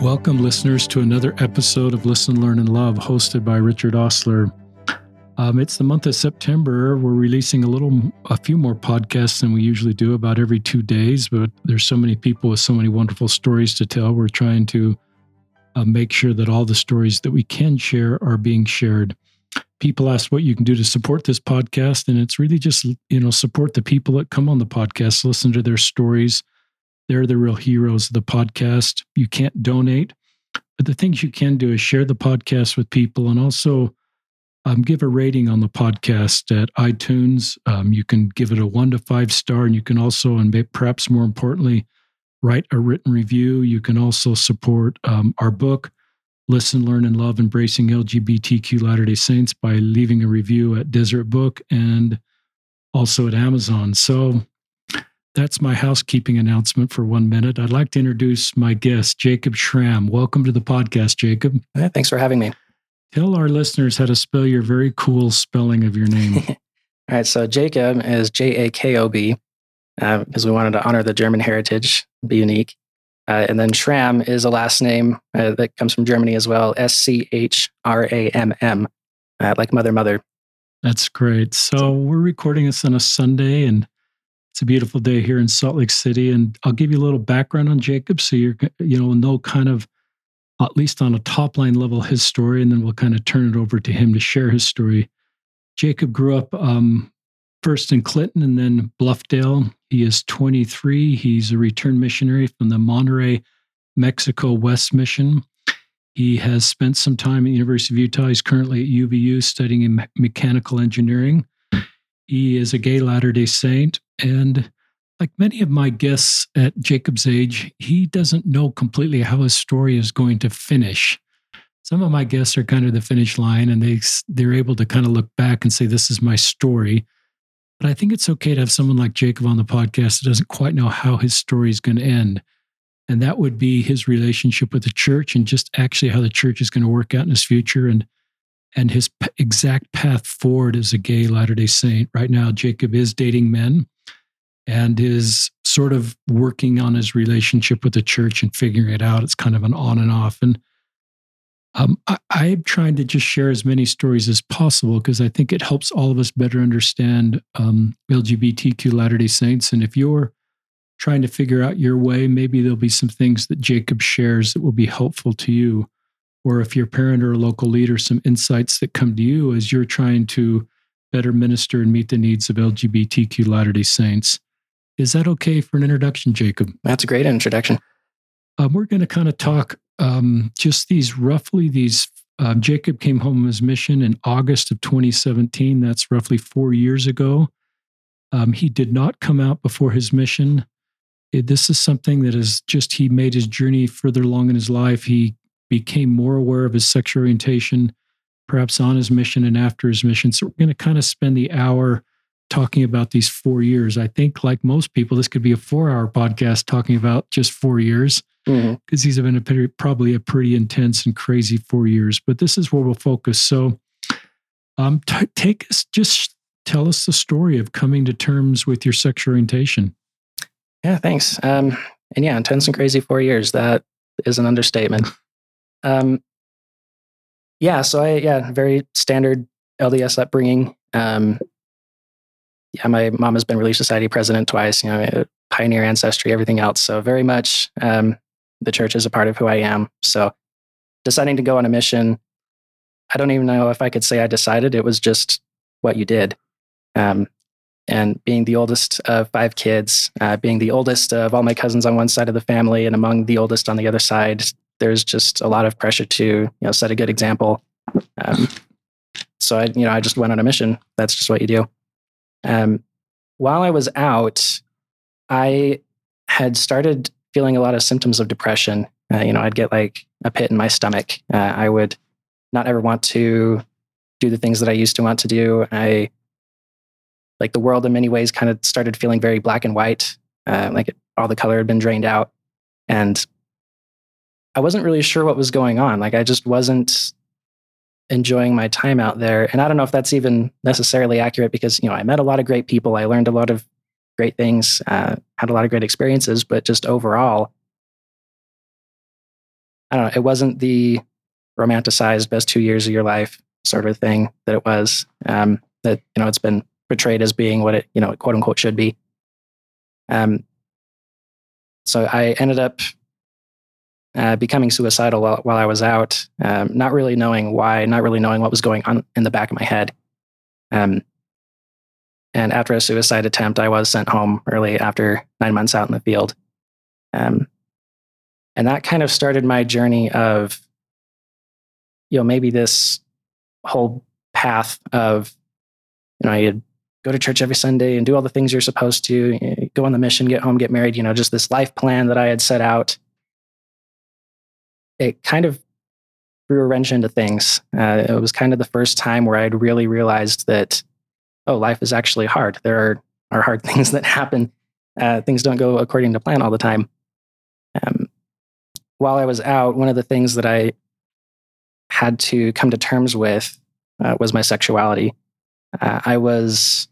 Welcome, listeners, to another episode of Listen, Learn, and Love, hosted by Richard Ostler. Um, it's the month of September. We're releasing a little, a few more podcasts than we usually do, about every two days. But there's so many people with so many wonderful stories to tell. We're trying to uh, make sure that all the stories that we can share are being shared. People ask what you can do to support this podcast, and it's really just you know support the people that come on the podcast, listen to their stories. They're the real heroes of the podcast. You can't donate, but the things you can do is share the podcast with people, and also um, give a rating on the podcast at iTunes. Um, you can give it a one to five star, and you can also, and perhaps more importantly, write a written review. You can also support um, our book, Listen, Learn, and Love Embracing LGBTQ Latter day Saints, by leaving a review at Deseret Book and also at Amazon. So that's my housekeeping announcement for one minute. I'd like to introduce my guest, Jacob Schramm. Welcome to the podcast, Jacob. thanks for having me. Tell our listeners how to spell your very cool spelling of your name. All right. So Jacob is J A K O B uh, because we wanted to honor the German heritage, be unique. Uh, and then Schramm is a last name uh, that comes from Germany as well S C H R A M M, uh, like mother, mother. That's great. So we're recording this on a Sunday and it's a beautiful day here in Salt Lake City. And I'll give you a little background on Jacob so you're, you know, know kind of at least on a top line level, his story, and then we'll kind of turn it over to him to share his story. Jacob grew up um, first in Clinton and then Bluffdale. He is 23. He's a returned missionary from the Monterrey, Mexico West Mission. He has spent some time at the University of Utah. He's currently at UVU studying in mechanical engineering. He is a gay Latter day Saint. And like many of my guests at Jacob's age, he doesn't know completely how his story is going to finish. Some of my guests are kind of the finish line and they they're able to kind of look back and say this is my story. But I think it's okay to have someone like Jacob on the podcast that doesn't quite know how his story is going to end. And that would be his relationship with the church and just actually how the church is going to work out in his future and and his exact path forward as a gay Latter-day Saint. Right now Jacob is dating men and is sort of working on his relationship with the church and figuring it out. It's kind of an on and off. And um, I, I'm trying to just share as many stories as possible because I think it helps all of us better understand um, LGBTQ Latter day Saints. And if you're trying to figure out your way, maybe there'll be some things that Jacob shares that will be helpful to you. Or if you're parent or a local leader, some insights that come to you as you're trying to better minister and meet the needs of LGBTQ Latter day Saints. Is that okay for an introduction, Jacob? That's a great introduction. Um, we're going to kind of talk um, just these roughly these. Uh, Jacob came home on his mission in August of 2017. That's roughly four years ago. Um, he did not come out before his mission. It, this is something that is just he made his journey further along in his life. He became more aware of his sexual orientation, perhaps on his mission and after his mission. So we're going to kind of spend the hour talking about these four years. I think, like most people, this could be a four-hour podcast talking about just four years because mm-hmm. these have been a pretty, probably a pretty intense and crazy four years. But this is where we'll focus. So, um, t- take us, just tell us the story of coming to terms with your sexual orientation. Yeah, thanks. Um, and yeah, intense and crazy four years. That is an understatement. Um, yeah, so I yeah, very standard LDS upbringing. Um, yeah, my mom has been Relief Society president twice, you know, pioneer ancestry, everything else. So very much um, the church is a part of who I am. So deciding to go on a mission, I don't even know if I could say I decided. It was just what you did. Um, and being the oldest of five kids, uh, being the oldest of all my cousins on one side of the family and among the oldest on the other side, there's just a lot of pressure to you know set a good example. Um, so I, you know, I just went on a mission. That's just what you do. Um, while I was out, I had started feeling a lot of symptoms of depression. Uh, you know, I'd get like a pit in my stomach. Uh, I would not ever want to do the things that I used to want to do. I, like the world in many ways, kind of started feeling very black and white, uh, like it, all the color had been drained out. And I wasn't really sure what was going on. Like I just wasn't enjoying my time out there. And I don't know if that's even necessarily accurate because, you know, I met a lot of great people. I learned a lot of great things, uh, had a lot of great experiences, but just overall, I don't know, it wasn't the romanticized best two years of your life sort of thing that it was. Um, that you know, it's been portrayed as being what it you know, quote unquote, should be. Um, so I ended up uh, becoming suicidal while, while I was out, um, not really knowing why, not really knowing what was going on in the back of my head. Um, and after a suicide attempt, I was sent home early after nine months out in the field. Um, and that kind of started my journey of, you know, maybe this whole path of, you know, you go to church every Sunday and do all the things you're supposed to, go on the mission, get home, get married, you know, just this life plan that I had set out. It kind of threw a wrench into things. Uh, it was kind of the first time where I'd really realized that oh, life is actually hard. There are, are hard things that happen. Uh, things don't go according to plan all the time. Um, while I was out, one of the things that I had to come to terms with uh, was my sexuality. Uh, I was,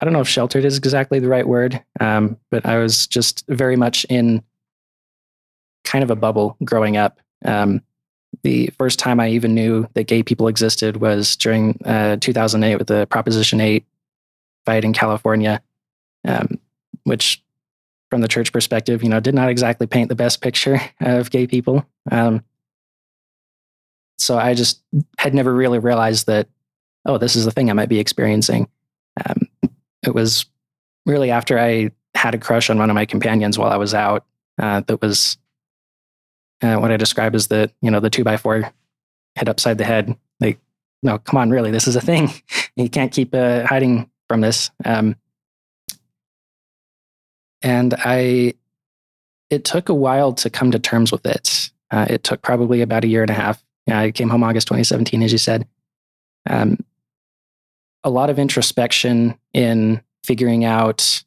I don't know if sheltered is exactly the right word, um, but I was just very much in kind of a bubble growing up. Um, the first time I even knew that gay people existed was during uh, 2008 with the Proposition 8 fight in California, um, which, from the church perspective, you know, did not exactly paint the best picture of gay people. Um, so I just had never really realized that, oh, this is the thing I might be experiencing. Um, it was really after I had a crush on one of my companions while I was out uh, that was uh, what I describe as the you know the two by four hit upside the head. Like, no, come on, really, this is a thing. you can't keep uh, hiding from this. Um, and I, it took a while to come to terms with it. Uh, it took probably about a year and a half. I came home August 2017, as you said. Um, a lot of introspection in figuring out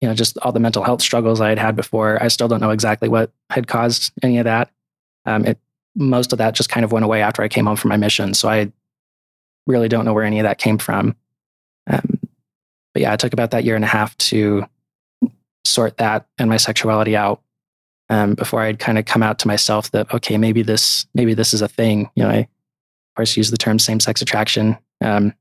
you know, just all the mental health struggles I had had before. I still don't know exactly what had caused any of that. Um, it, most of that just kind of went away after I came home from my mission. So I really don't know where any of that came from. Um, but yeah, it took about that year and a half to sort that and my sexuality out um, before I'd kind of come out to myself that okay, maybe this maybe this is a thing. You know, I of course use the term same sex attraction. Um,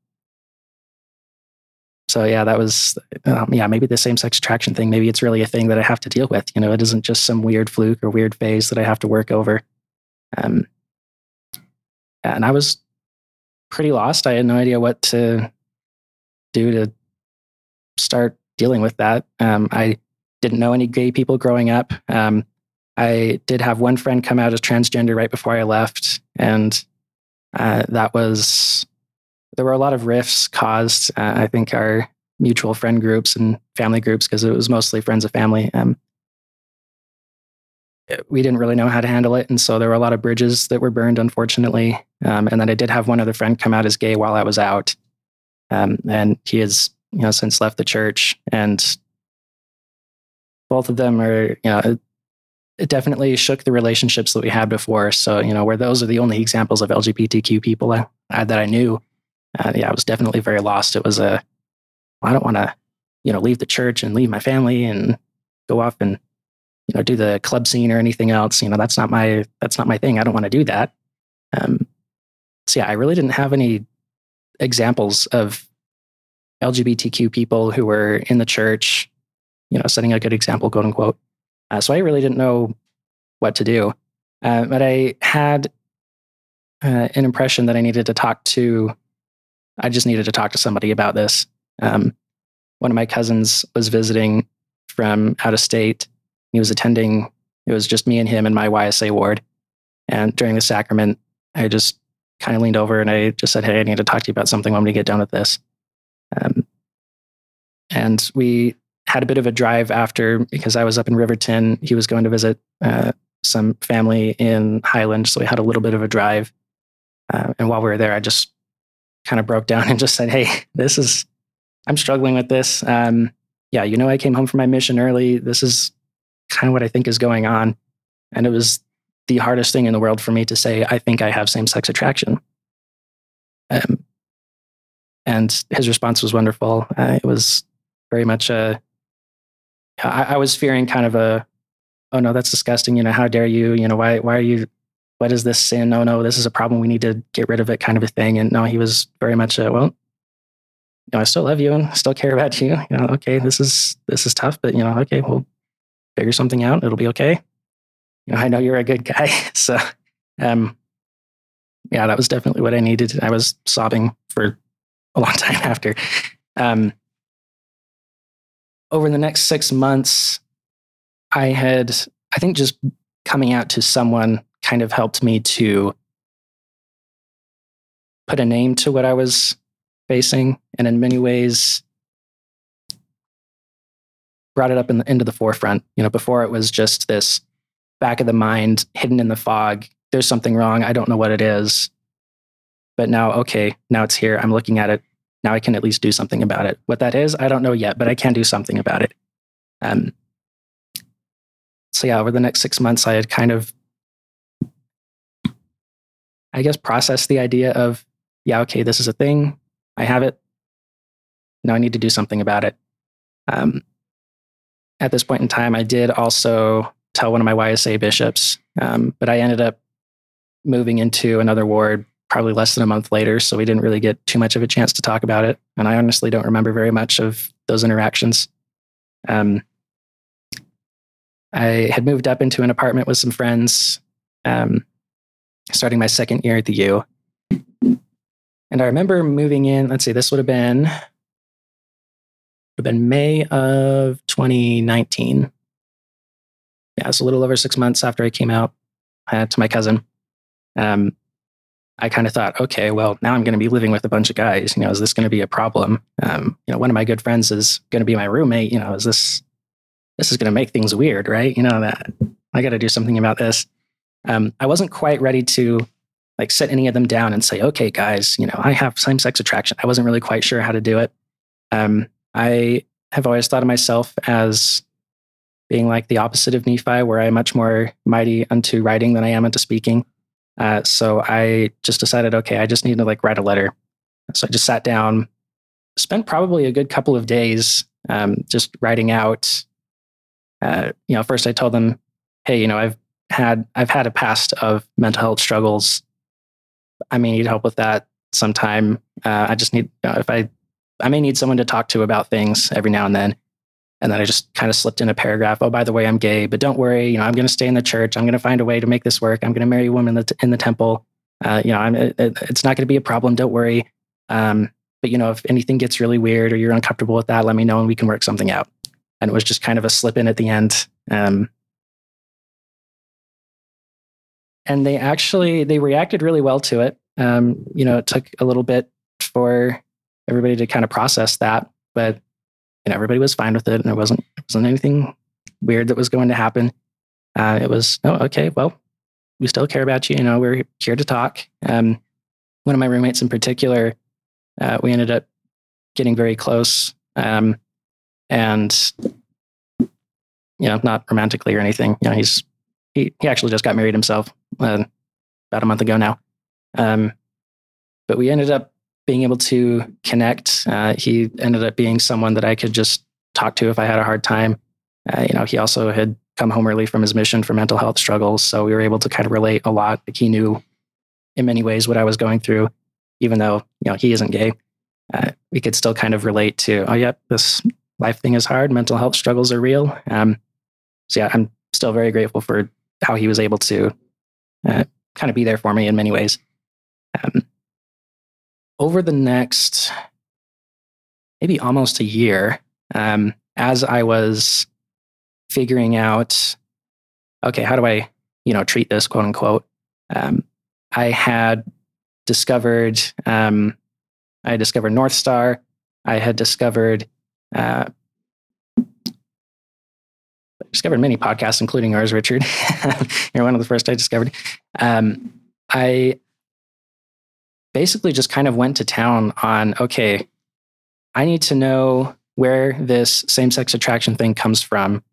so yeah, that was um, yeah maybe the same sex attraction thing. Maybe it's really a thing that I have to deal with. You know, it isn't just some weird fluke or weird phase that I have to work over. Um, and I was pretty lost. I had no idea what to do to start dealing with that. Um, I didn't know any gay people growing up. Um, I did have one friend come out as transgender right before I left, and uh, that was there were a lot of rifts caused. Uh, I think our mutual friend groups and family groups, because it was mostly friends of family. Um, we didn't really know how to handle it, and so there were a lot of bridges that were burned, unfortunately. Um, and then I did have one other friend come out as gay while I was out, um, and he has you know since left the church. And both of them are you know it, it definitely shook the relationships that we had before. So you know where those are the only examples of LGBTQ people I, I, that I knew uh, yeah, I was definitely very lost. It was a, I don't want to, you know, leave the church and leave my family and go off and, you know, do the club scene or anything else. You know, that's not my, that's not my thing. I don't want to do that. Um, so yeah, I really didn't have any examples of LGBTQ people who were in the church, you know, setting a good example, quote unquote. Uh, so I really didn't know what to do. Uh, but I had uh, an impression that I needed to talk to I just needed to talk to somebody about this. Um, one of my cousins was visiting from out of state. He was attending, it was just me and him in my YSA ward. And during the sacrament, I just kind of leaned over and I just said, Hey, I need to talk to you about something when to get done with this. Um, and we had a bit of a drive after because I was up in Riverton. He was going to visit uh, some family in Highland. So we had a little bit of a drive. Uh, and while we were there, I just kind of broke down and just said, Hey, this is, I'm struggling with this. Um, yeah, you know, I came home from my mission early. This is kind of what I think is going on. And it was the hardest thing in the world for me to say, I think I have same sex attraction. Um, and his response was wonderful. Uh, it was very much a, I, I was fearing kind of a, oh no, that's disgusting. You know, how dare you? You know, why why are you? What is this sin? No, no, this is a problem. We need to get rid of it, kind of a thing. And no, he was very much a well. You know, I still love you and still care about you. You know, okay, this is this is tough, but you know, okay, we'll figure something out. It'll be okay. You know, I know you're a good guy, so um, yeah, that was definitely what I needed. I was sobbing for a long time after. Um, over the next six months, I had, I think, just coming out to someone kind of helped me to put a name to what I was facing, and in many ways, brought it up in the, into the forefront. You know, before it was just this back of the mind, hidden in the fog. There's something wrong. I don't know what it is. But now, okay, now it's here. I'm looking at it. Now I can at least do something about it. What that is, I don't know yet, but I can do something about it. Um, so yeah, over the next six months, I had kind of, I guess, process the idea of, yeah, okay, this is a thing. I have it. Now I need to do something about it. Um, at this point in time, I did also tell one of my YSA bishops, um, but I ended up moving into another ward probably less than a month later. So we didn't really get too much of a chance to talk about it. And I honestly don't remember very much of those interactions. Um, I had moved up into an apartment with some friends, um, starting my second year at the U. And I remember moving in, let's see, this would have been would have been May of 2019. Yeah, it's a little over six months after I came out uh, to my cousin. Um, I kind of thought, okay, well, now I'm going to be living with a bunch of guys. You know, is this going to be a problem? Um, you know, one of my good friends is going to be my roommate. You know, is this this is going to make things weird, right? You know, that I got to do something about this. Um, I wasn't quite ready to like sit any of them down and say, okay, guys, you know, I have same sex attraction. I wasn't really quite sure how to do it. Um, I have always thought of myself as being like the opposite of Nephi, where I'm much more mighty unto writing than I am unto speaking. Uh, so I just decided, okay, I just need to like write a letter. So I just sat down, spent probably a good couple of days um, just writing out. Uh, you know, first I told them, hey, you know, I've had I've had a past of mental health struggles. I may need help with that sometime. Uh, I just need know, if I I may need someone to talk to about things every now and then. And then I just kind of slipped in a paragraph. Oh, by the way, I'm gay, but don't worry. You know, I'm going to stay in the church. I'm going to find a way to make this work. I'm going to marry a woman the, in the temple. Uh, you know, I'm, it, it's not going to be a problem. Don't worry. Um, but you know, if anything gets really weird or you're uncomfortable with that, let me know and we can work something out. And it was just kind of a slip in at the end. Um, and they actually they reacted really well to it. Um, you know, it took a little bit for everybody to kind of process that, but and everybody was fine with it, and it wasn't it wasn't anything weird that was going to happen. Uh, it was oh okay, well, we still care about you. You know, we're here to talk. Um, one of my roommates in particular, uh, we ended up getting very close, um, and you know, not romantically or anything. You know, he's he he actually just got married himself uh, about a month ago now. Um, but we ended up being able to connect. Uh, he ended up being someone that I could just talk to if I had a hard time. Uh, you know, he also had come home early from his mission for mental health struggles, so we were able to kind of relate a lot. Like he knew, in many ways, what I was going through, even though you know he isn't gay. Uh, we could still kind of relate to, oh, yeah, this life thing is hard. Mental health struggles are real. Um, so yeah, I'm still very grateful for how he was able to uh, kind of be there for me in many ways. Um, over the next maybe almost a year, um, as I was figuring out, okay, how do I, you know, treat this, quote unquote, um, I had discovered, um, I discovered North Star. I had discovered, uh, discovered many podcasts, including ours, Richard. You're one of the first I discovered. Um, I basically just kind of went to town on okay, I need to know where this same sex attraction thing comes from.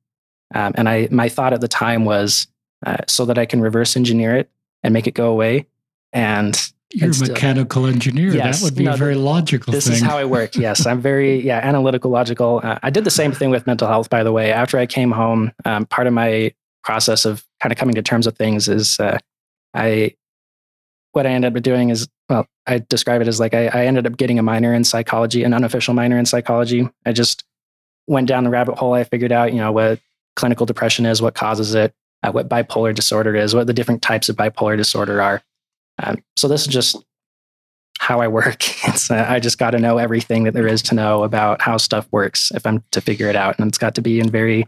Um, and I, my thought at the time was uh, so that I can reverse engineer it and make it go away. And you're a mechanical engineer. Yes, that would be no, a very logical this thing. is how I work. Yes, I'm very yeah analytical, logical. Uh, I did the same thing with mental health, by the way. After I came home, um, part of my process of kind of coming to terms with things is uh, I what I ended up doing is well, I describe it as like I, I ended up getting a minor in psychology, an unofficial minor in psychology. I just went down the rabbit hole. I figured out, you know, what clinical depression is, what causes it, uh, what bipolar disorder is, what the different types of bipolar disorder are. Um, so this is just how I work. It's, uh, I just got to know everything that there is to know about how stuff works if I'm to figure it out, and it's got to be in very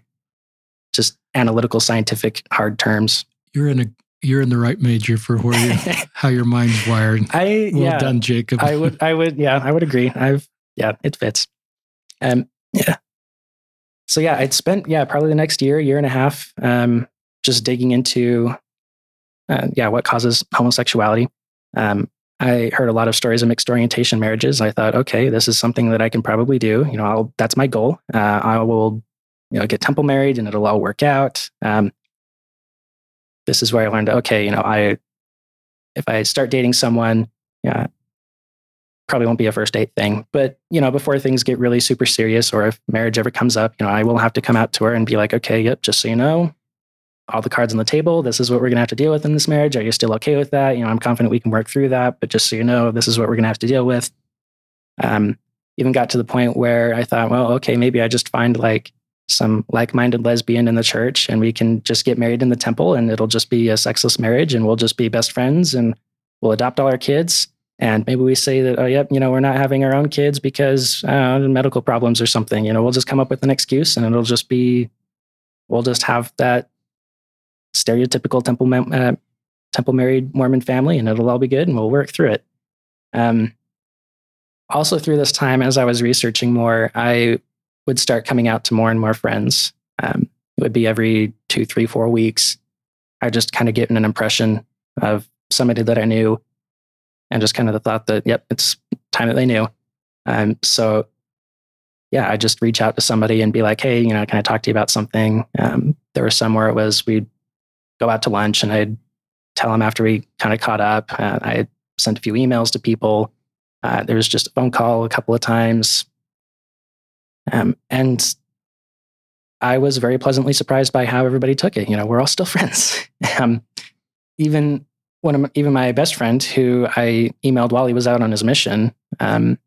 just analytical, scientific, hard terms. You're in a you're in the right major for where you how your mind's wired. I well yeah, done, Jacob. I would I would yeah I would agree. I've yeah it fits. Um yeah. So yeah, I'd spent yeah probably the next year year and a half um just digging into uh, yeah what causes homosexuality. Um, I heard a lot of stories of mixed orientation marriages. I thought, okay, this is something that I can probably do. You know, I'll, that's my goal. Uh, I will, you know, get temple married and it'll all work out. Um, this is where I learned, okay, you know, I, if I start dating someone, yeah, probably won't be a first date thing. But, you know, before things get really super serious or if marriage ever comes up, you know, I will have to come out to her and be like, okay, yep, just so you know, all the cards on the table. This is what we're going to have to deal with in this marriage. Are you still okay with that? You know, I'm confident we can work through that, but just so you know, this is what we're going to have to deal with. Um, even got to the point where I thought, well, okay, maybe I just find like some like-minded lesbian in the church and we can just get married in the temple and it'll just be a sexless marriage and we'll just be best friends and we'll adopt all our kids and maybe we say that oh yep you know we're not having our own kids because uh, medical problems or something you know we'll just come up with an excuse and it'll just be we'll just have that stereotypical temple uh, temple married Mormon family, and it'll all be good, and we'll work through it. Um, also, through this time, as I was researching more, I would start coming out to more and more friends. Um, it would be every two, three, four weeks. I just kind of getting an impression of somebody that I knew, and just kind of the thought that, yep, it's time that they knew. Um, so, yeah, I just reach out to somebody and be like, hey, you know, can I talk to you about something? Um, there was some where it was we'd go out to lunch and I'd tell them after we kind of caught up. Uh, I sent a few emails to people. Uh, there was just a phone call a couple of times. Um, and I was very pleasantly surprised by how everybody took it. You know, we're all still friends. um, even one of my, even my best friend, who I emailed while he was out on his mission, um,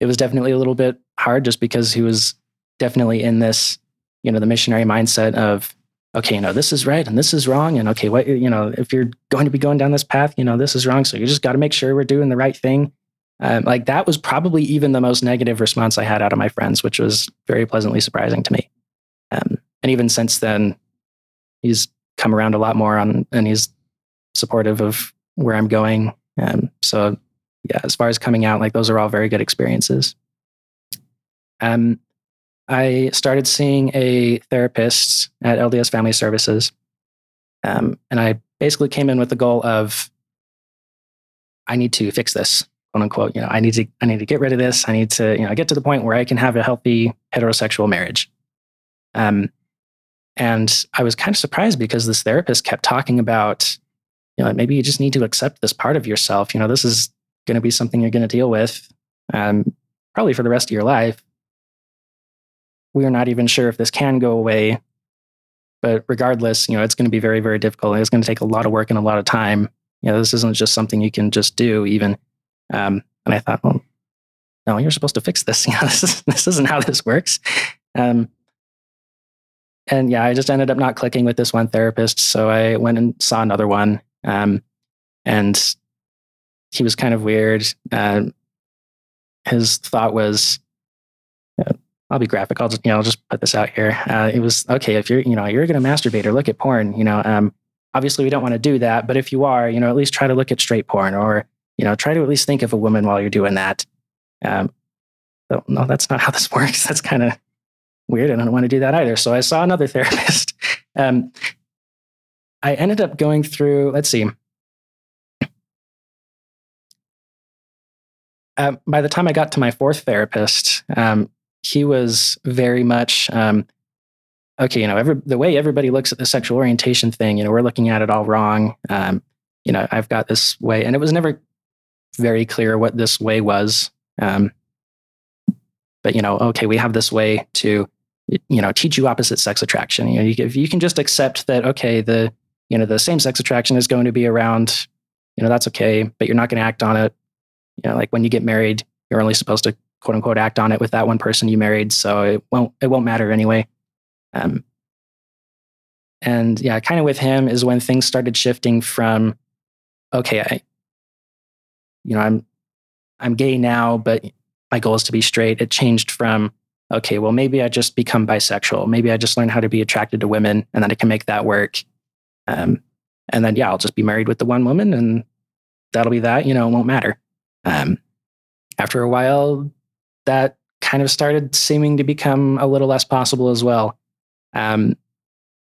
it was definitely a little bit hard just because he was definitely in this, you know, the missionary mindset of okay, you know, this is right and this is wrong. And okay, what, you know, if you're going to be going down this path, you know, this is wrong. So you just got to make sure we're doing the right thing. Um, like that was probably even the most negative response I had out of my friends, which was very pleasantly surprising to me. Um, and even since then, he's come around a lot more on, and he's supportive of where I'm going. Um, so yeah, as far as coming out, like those are all very good experiences. Um, I started seeing a therapist at LDS Family Services. Um, and I basically came in with the goal of I need to fix this, quote unquote. You know, I need to I need to get rid of this. I need to, you know, get to the point where I can have a healthy heterosexual marriage. Um, and I was kind of surprised because this therapist kept talking about, you know, maybe you just need to accept this part of yourself. You know, this is going to be something you're going to deal with um, probably for the rest of your life we are not even sure if this can go away. But regardless, you know, it's going to be very, very difficult. It's going to take a lot of work and a lot of time. You know, this isn't just something you can just do even. Um, and I thought, well, no, you're supposed to fix this. You know, this, is, this isn't how this works. Um, and yeah, I just ended up not clicking with this one therapist. So I went and saw another one. Um, and he was kind of weird. Uh, his thought was, I'll be graphic. I'll just, you know, I'll just put this out here. Uh, it was okay if you're, you know, you're going to masturbate or look at porn. You know, um, obviously we don't want to do that, but if you are, you know, at least try to look at straight porn or, you know, try to at least think of a woman while you're doing that. Um, so, no, that's not how this works. That's kind of weird. I don't want to do that either. So I saw another therapist. um, I ended up going through. Let's see. Uh, by the time I got to my fourth therapist, um, he was very much um, okay. You know, every, the way everybody looks at the sexual orientation thing, you know, we're looking at it all wrong. Um, you know, I've got this way, and it was never very clear what this way was. Um, but you know, okay, we have this way to, you know teach you opposite sex attraction. You know, you, if you can just accept that, okay, the you know the same sex attraction is going to be around, you know that's okay, but you're not going to act on it. You know, like when you get married, you're only supposed to quote unquote act on it with that one person you married, so it won't it won't matter anyway. Um, and yeah, kind of with him is when things started shifting from, okay, I, you know, I'm I'm gay now, but my goal is to be straight. It changed from, okay, well, maybe I just become bisexual. Maybe I just learn how to be attracted to women and then I can make that work. Um, and then, yeah, I'll just be married with the one woman and that'll be that, you know, it won't matter. Um, after a while, that kind of started seeming to become a little less possible as well. Um,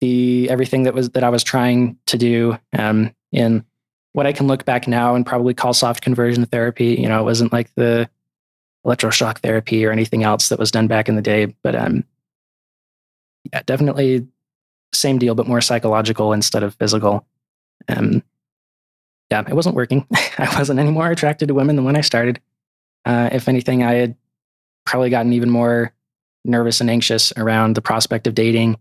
the everything that was that I was trying to do um, in what I can look back now and probably call soft conversion therapy. You know, it wasn't like the electroshock therapy or anything else that was done back in the day, but um, yeah, definitely same deal, but more psychological instead of physical. Um, yeah, it wasn't working. I wasn't any more attracted to women than when I started. Uh, if anything, I had probably gotten even more nervous and anxious around the prospect of dating.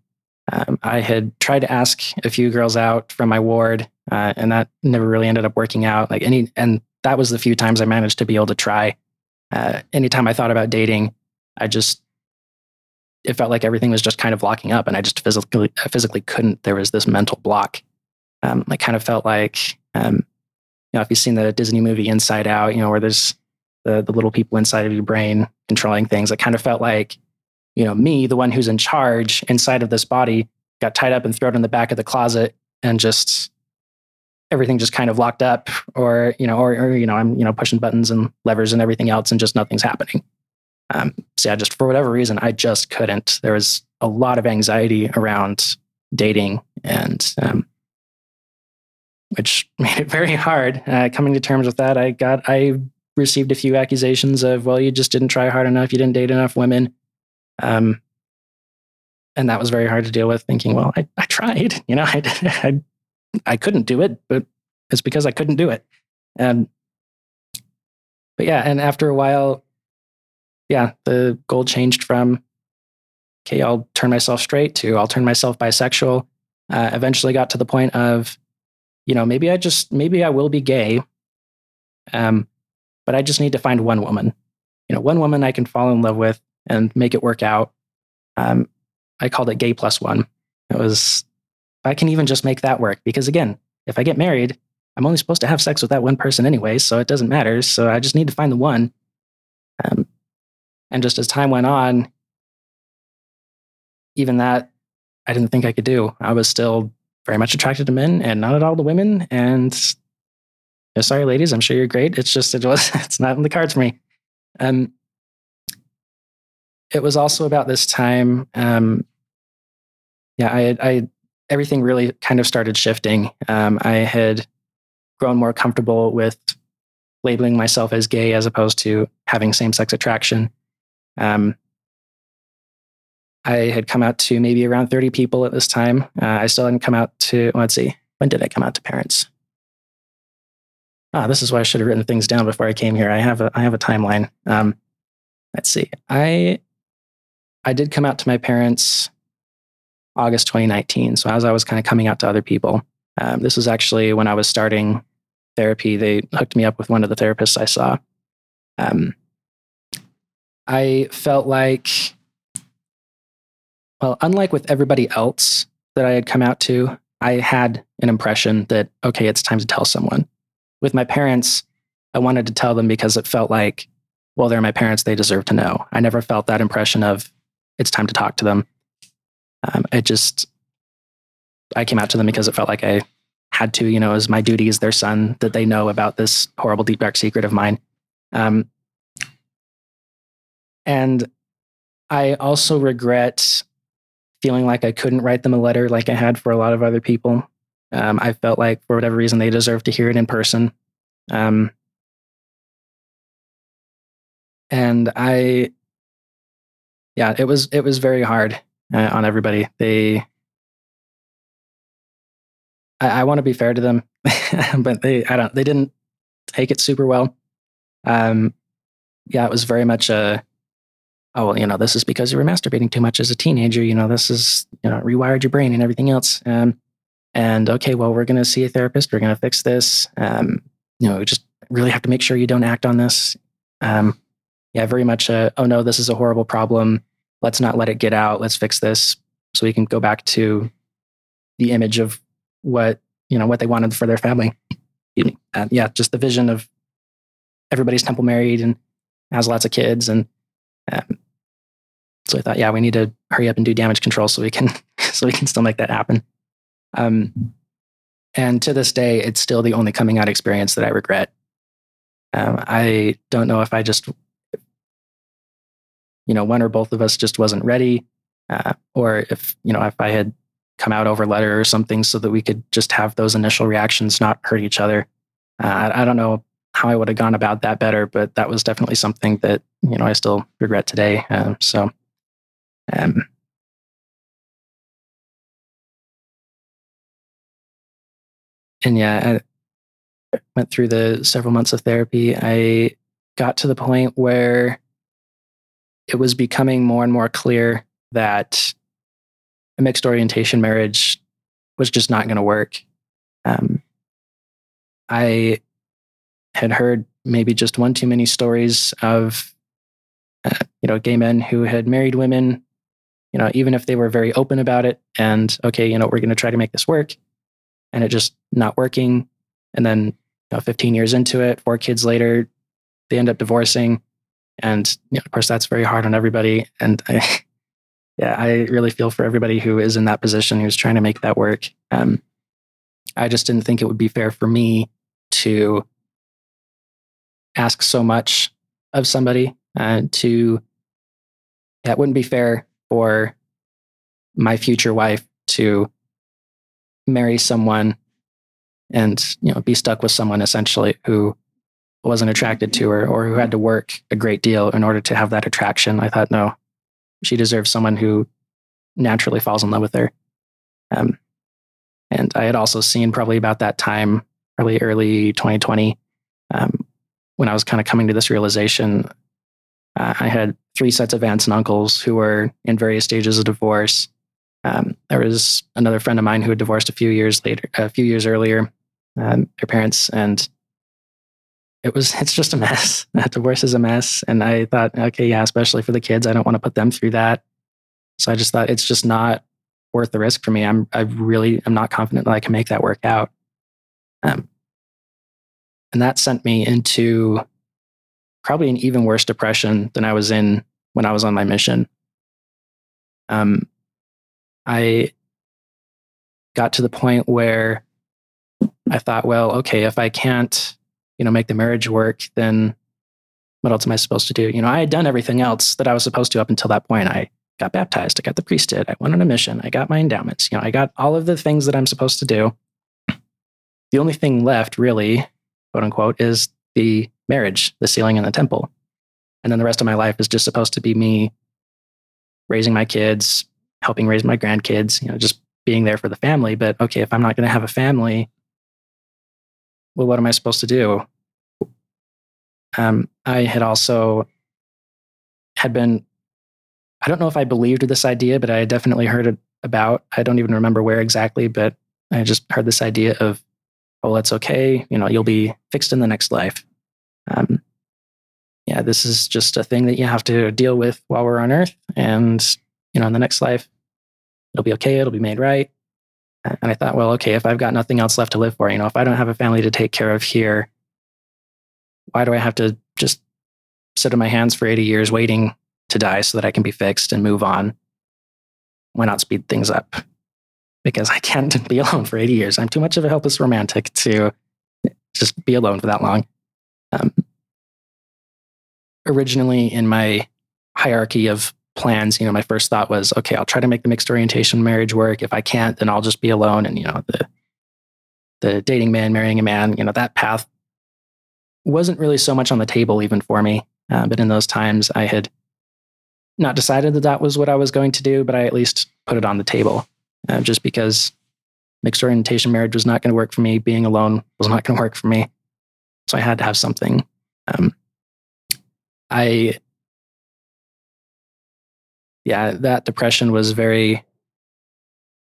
Um, I had tried to ask a few girls out from my ward, uh, and that never really ended up working out. Like any, and that was the few times I managed to be able to try. Uh, anytime I thought about dating, I just it felt like everything was just kind of locking up, and I just physically physically couldn't. There was this mental block. Um, I kind of felt like, um, you know, if you've seen the Disney movie Inside Out, you know, where there's the the little people inside of your brain controlling things. It kind of felt like you know, me, the one who's in charge inside of this body, got tied up and thrown in the back of the closet and just everything just kind of locked up or, you know, or, or you know, I'm, you know, pushing buttons and levers and everything else and just nothing's happening. Um, so yeah, just for whatever reason, I just couldn't. There was a lot of anxiety around dating and, um, which made it very hard uh, coming to terms with that. I got, I received a few accusations of, well, you just didn't try hard enough. You didn't date enough women. Um, and that was very hard to deal with thinking, well, I, I tried, you know, I, I, I couldn't do it, but it's because I couldn't do it. And, but yeah, and after a while, yeah, the goal changed from, okay, I'll turn myself straight to I'll turn myself bisexual. Uh, eventually got to the point of, you know, maybe I just, maybe I will be gay. Um, but I just need to find one woman, you know, one woman I can fall in love with and make it work out. Um, I called it gay plus one. It was, I can even just make that work because again, if I get married, I'm only supposed to have sex with that one person anyway, so it doesn't matter. So I just need to find the one. Um, and just as time went on, even that I didn't think I could do. I was still very much attracted to men and not at all to women. And sorry, ladies, I'm sure you're great. It's just it was it's not in the cards for me. Um, it was also about this time. Um, yeah, I, I everything really kind of started shifting. Um, I had grown more comfortable with labeling myself as gay as opposed to having same sex attraction. Um, I had come out to maybe around 30 people at this time. Uh, I still hadn't come out to, let's see, when did I come out to parents? Ah, this is why I should have written things down before I came here. I have a, I have a timeline. Um, let's see. I I did come out to my parents August 2019. So as I was kind of coming out to other people, um, this was actually when I was starting therapy. They hooked me up with one of the therapists I saw. Um, I felt like, well, unlike with everybody else that I had come out to, I had an impression that, okay, it's time to tell someone. With my parents, I wanted to tell them because it felt like, well, they're my parents, they deserve to know. I never felt that impression of, it's time to talk to them. Um, it just, I came out to them because it felt like I had to, you know, as my duty as their son, that they know about this horrible, deep, dark secret of mine. Um, and I also regret feeling like I couldn't write them a letter like I had for a lot of other people. Um, I felt like for whatever reason they deserved to hear it in person. Um, and I yeah, it was it was very hard uh, on everybody. They, I, I want to be fair to them, but they I don't they didn't take it super well. Um, yeah, it was very much a oh, well, you know, this is because you were masturbating too much as a teenager. You know, this is, you know, rewired your brain and everything else. Um, and okay, well, we're going to see a therapist. We're going to fix this. Um, you know, just really have to make sure you don't act on this. Um, yeah, very much. A, oh no, this is a horrible problem. Let's not let it get out. Let's fix this so we can go back to the image of what you know what they wanted for their family. And yeah, just the vision of everybody's temple married and has lots of kids, and um, so I thought, yeah, we need to hurry up and do damage control so we can so we can still make that happen. Um, and to this day, it's still the only coming out experience that I regret. Um, I don't know if I just, you know, one or both of us just wasn't ready, uh, or if you know, if I had come out over letter or something so that we could just have those initial reactions not hurt each other. Uh, I, I, don't know how I would have gone about that better, but that was definitely something that you know I still regret today. Um, so, um, and yeah, I went through the several months of therapy. I got to the point where it was becoming more and more clear that a mixed orientation marriage was just not going to work. Um, I had heard maybe just one too many stories of, uh, you know, gay men who had married women, you know, even if they were very open about it and, okay, you know, we're going to try to make this work and it just not working. And then, you know, 15 years into it, four kids later, they end up divorcing. And, you know, of course, that's very hard on everybody. And I, yeah, I really feel for everybody who is in that position who's trying to make that work. Um, I just didn't think it would be fair for me to ask so much of somebody uh, to that wouldn't be fair for my future wife to marry someone and you know be stuck with someone essentially who wasn't attracted to her or who had to work a great deal in order to have that attraction i thought no she deserves someone who naturally falls in love with her. Um, and I had also seen probably about that time, probably early 2020, um, when I was kind of coming to this realization. Uh, I had three sets of aunts and uncles who were in various stages of divorce. Um, there was another friend of mine who had divorced a few years later, a few years earlier, um, their parents, and it was it's just a mess. Divorce is a mess. And I thought, okay, yeah, especially for the kids, I don't want to put them through that. So I just thought it's just not worth the risk for me. I'm I really am not confident that I can make that work out. Um, and that sent me into probably an even worse depression than I was in when I was on my mission. Um, I got to the point where I thought, well, okay, if I can't you know, make the marriage work, then what else am I supposed to do? You know, I had done everything else that I was supposed to up until that point. I got baptized, I got the priesthood, I went on a mission, I got my endowments, you know, I got all of the things that I'm supposed to do. The only thing left, really, quote unquote, is the marriage, the sealing in the temple. And then the rest of my life is just supposed to be me raising my kids, helping raise my grandkids, you know, just being there for the family. But okay, if I'm not going to have a family, well, what am I supposed to do? Um, I had also had been, I don't know if I believed this idea, but I definitely heard it about. I don't even remember where exactly, but I just heard this idea of, oh, that's okay. You know, you'll be fixed in the next life. Um, yeah, this is just a thing that you have to deal with while we're on Earth, and you know, in the next life, it'll be okay. It'll be made right. And I thought, well, okay, if I've got nothing else left to live for, you know, if I don't have a family to take care of here, why do I have to just sit on my hands for 80 years waiting to die so that I can be fixed and move on? Why not speed things up? Because I can't be alone for 80 years. I'm too much of a helpless romantic to just be alone for that long. Um, originally, in my hierarchy of plans, you know, my first thought was, okay, I'll try to make the mixed orientation marriage work. If I can't, then I'll just be alone. And, you know, the, the dating man, marrying a man, you know, that path wasn't really so much on the table even for me. Uh, but in those times, I had not decided that that was what I was going to do, but I at least put it on the table uh, just because mixed orientation marriage was not going to work for me. Being alone was not going to work for me. So I had to have something. Um, I yeah, that depression was very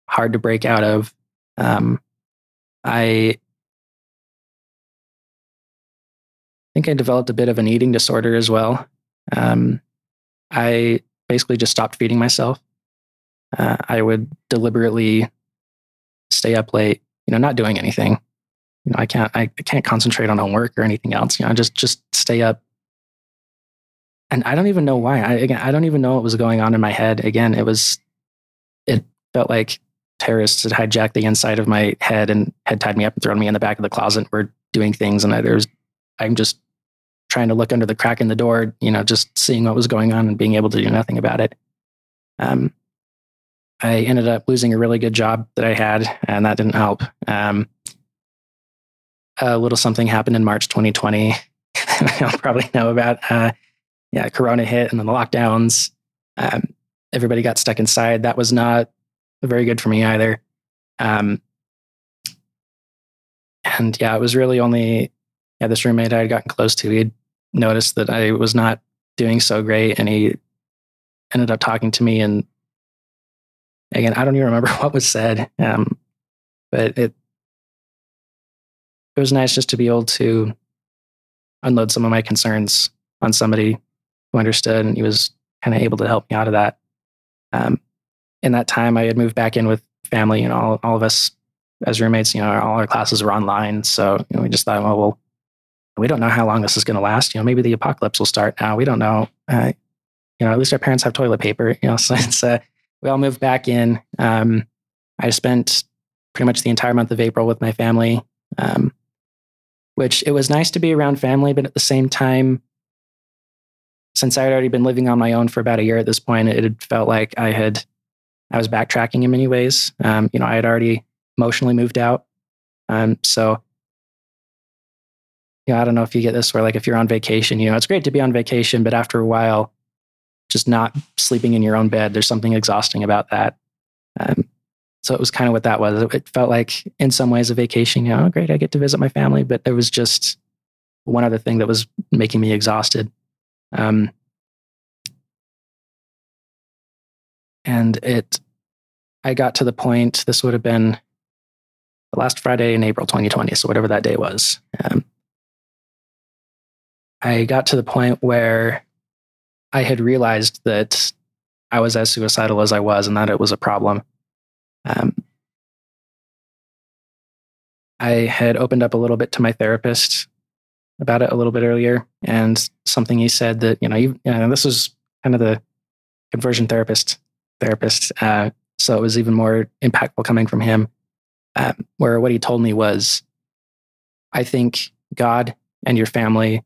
hard to break out of. Um, I think I developed a bit of an eating disorder as well. Um, I basically just stopped feeding myself. Uh, I would deliberately stay up late, you know, not doing anything. You know, I can't, I, I can't concentrate on homework or anything else. You know, just, just stay up. And I don't even know why. I, again, I don't even know what was going on in my head. Again, it was, it felt like terrorists had hijacked the inside of my head and had tied me up and thrown me in the back of the closet. Were doing things, and I, there was, I'm just trying to look under the crack in the door, you know, just seeing what was going on and being able to do nothing about it. Um, I ended up losing a really good job that I had, and that didn't help. Um, a little something happened in March 2020. You'll probably know about. Uh, yeah, Corona hit, and then the lockdowns. Um, everybody got stuck inside. That was not very good for me either. Um, and yeah, it was really only yeah this roommate I had gotten close to. He had noticed that I was not doing so great, and he ended up talking to me and again, I don't even remember what was said, um, but it it was nice just to be able to unload some of my concerns on somebody understood, and he was kind of able to help me out of that. Um, in that time, I had moved back in with family, and all all of us as roommates, you know, all our classes were online, so you know, we just thought, well, well, we don't know how long this is going to last. You know, maybe the apocalypse will start now. We don't know. Uh, you know, at least our parents have toilet paper. You know, so it's uh, we all moved back in. Um, I spent pretty much the entire month of April with my family, um, which it was nice to be around family, but at the same time, since I had already been living on my own for about a year at this point, it had felt like I had I was backtracking in many ways. Um, you know, I had already emotionally moved out, um, so yeah, I don't know if you get this where like if you're on vacation, you know, it's great to be on vacation, but after a while, just not sleeping in your own bed. There's something exhausting about that. Um, so it was kind of what that was. It felt like, in some ways, a vacation. You know, oh, great, I get to visit my family, but there was just one other thing that was making me exhausted. Um, and it, I got to the point. This would have been the last Friday in April 2020, so whatever that day was. Um, I got to the point where I had realized that I was as suicidal as I was and that it was a problem. Um, I had opened up a little bit to my therapist about it a little bit earlier, and something he said that you know, you, you know this was kind of the conversion therapist therapist, uh, so it was even more impactful coming from him. Um, where what he told me was, I think God and your family,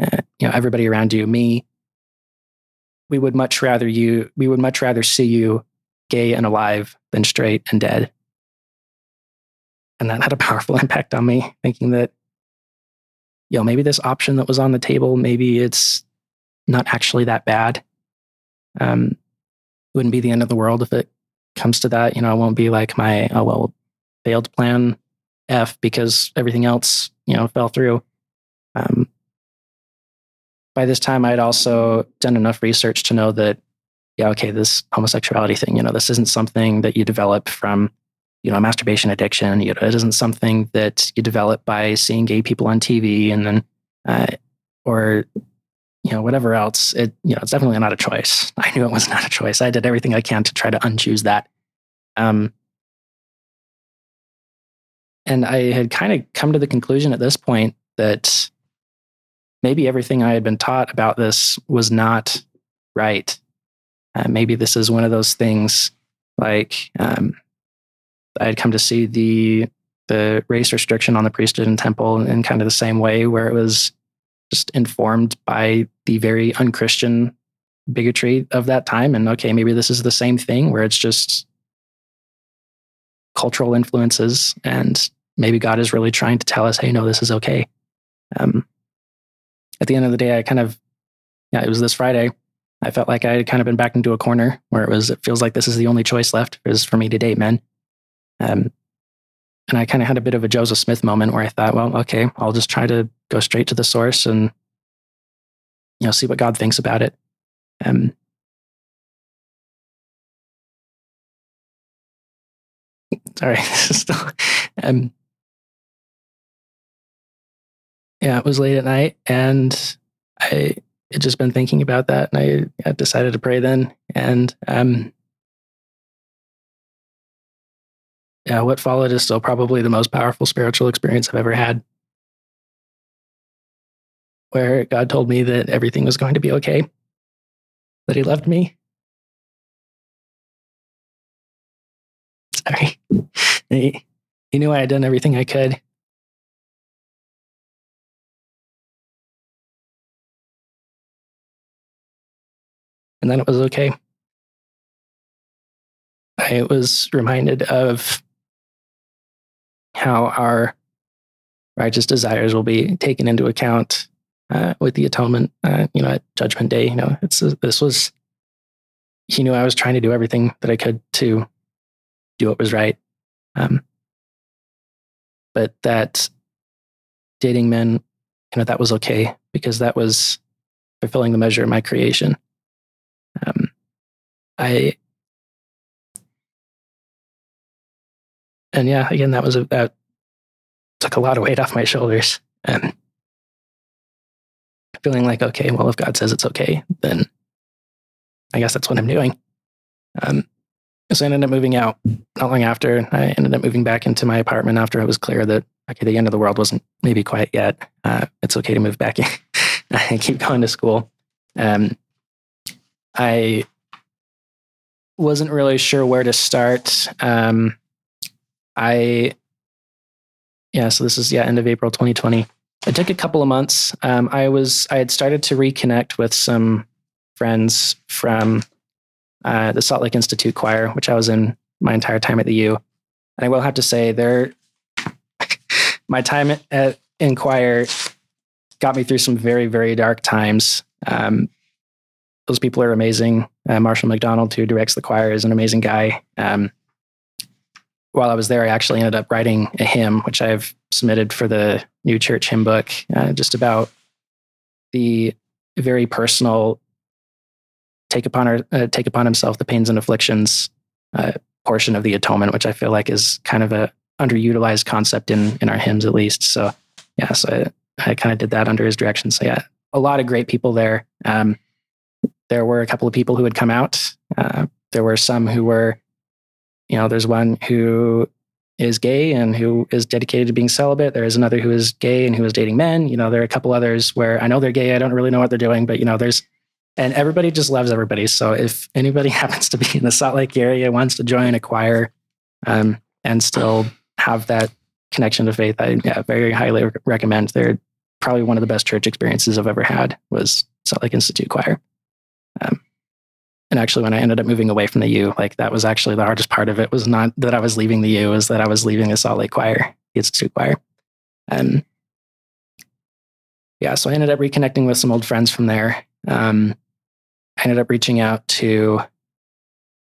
uh, you know, everybody around you, me, we would much rather you we would much rather see you gay and alive than straight and dead and that had a powerful impact on me thinking that you know maybe this option that was on the table maybe it's not actually that bad. Um wouldn't be the end of the world if it comes to that. You know it won't be like my oh well failed plan f because everything else you know fell through. Um by this time, I'd also done enough research to know that, yeah, okay, this homosexuality thing, you know, this isn't something that you develop from, you know, masturbation addiction. You know, it isn't something that you develop by seeing gay people on TV and then, uh, or, you know, whatever else. It, you know, it's definitely not a choice. I knew it was not a choice. I did everything I can to try to unchoose that. Um, and I had kind of come to the conclusion at this point that maybe everything I had been taught about this was not right. Uh, maybe this is one of those things like um, I had come to see the the race restriction on the priesthood and temple in kind of the same way, where it was just informed by the very unchristian bigotry of that time. And okay, maybe this is the same thing where it's just cultural influences, and maybe God is really trying to tell us, hey, no, this is okay. Um, at the end of the day, I kind of, yeah, it was this Friday. I felt like I had kind of been backed into a corner where it was, it feels like this is the only choice left is for me to date men. Um, and I kind of had a bit of a Joseph Smith moment where I thought, well, okay, I'll just try to go straight to the source and you know see what God thinks about it. Um, sorry, this is still. Um, yeah, it was late at night, and I had just been thinking about that, and I, I decided to pray then, and um, yeah, what followed is still probably the most powerful spiritual experience I've ever had. Where God told me that everything was going to be okay, that He loved me. Sorry. He, he knew I had done everything I could. And then it was okay. I was reminded of how our righteous desires will be taken into account uh, with the atonement, uh, you know, at Judgment Day. You know, it's this was. He knew I was trying to do everything that I could to do what was right, um, but that dating men, you know, that was okay because that was fulfilling the measure of my creation. Um, I and yeah, again, that was a, that took a lot of weight off my shoulders. And feeling like, okay, well, if God says it's okay, then I guess that's what I'm doing. Um, so I ended up moving out not long after. I ended up moving back into my apartment after it was clear that okay, the end of the world wasn't maybe quite yet. Uh, it's okay to move back in and keep going to school. Um, I wasn't really sure where to start. Um, I, yeah, so this is, yeah, end of April 2020. It took a couple of months. Um, I was, I had started to reconnect with some friends from uh, the Salt Lake Institute Choir, which I was in my entire time at the U. And I will have to say, there, my time at, in choir got me through some very, very dark times. Um, those people are amazing. Uh, Marshall McDonald, who directs the choir, is an amazing guy. Um, while I was there, I actually ended up writing a hymn, which I've submitted for the new church hymn book, uh, just about the very personal take upon her, uh, take upon himself the pains and afflictions uh, portion of the atonement, which I feel like is kind of a underutilized concept in in our hymns, at least. So yeah, so I, I kind of did that under his direction. So yeah, a lot of great people there. Um, there were a couple of people who had come out. Uh, there were some who were you know, there's one who is gay and who is dedicated to being celibate. There is another who is gay and who is dating men. You know, there are a couple others where I know they're gay. I don't really know what they're doing, but you know, there's, and everybody just loves everybody. So if anybody happens to be in the Salt Lake area, wants to join a choir, um, and still have that connection to faith, I yeah, very highly recommend. They're probably one of the best church experiences I've ever had was Salt Lake Institute Choir. Um, and actually when i ended up moving away from the u like that was actually the hardest part of it was not that i was leaving the u was that i was leaving the salt lake choir the institute choir. And yeah so i ended up reconnecting with some old friends from there. Um, i ended up reaching out to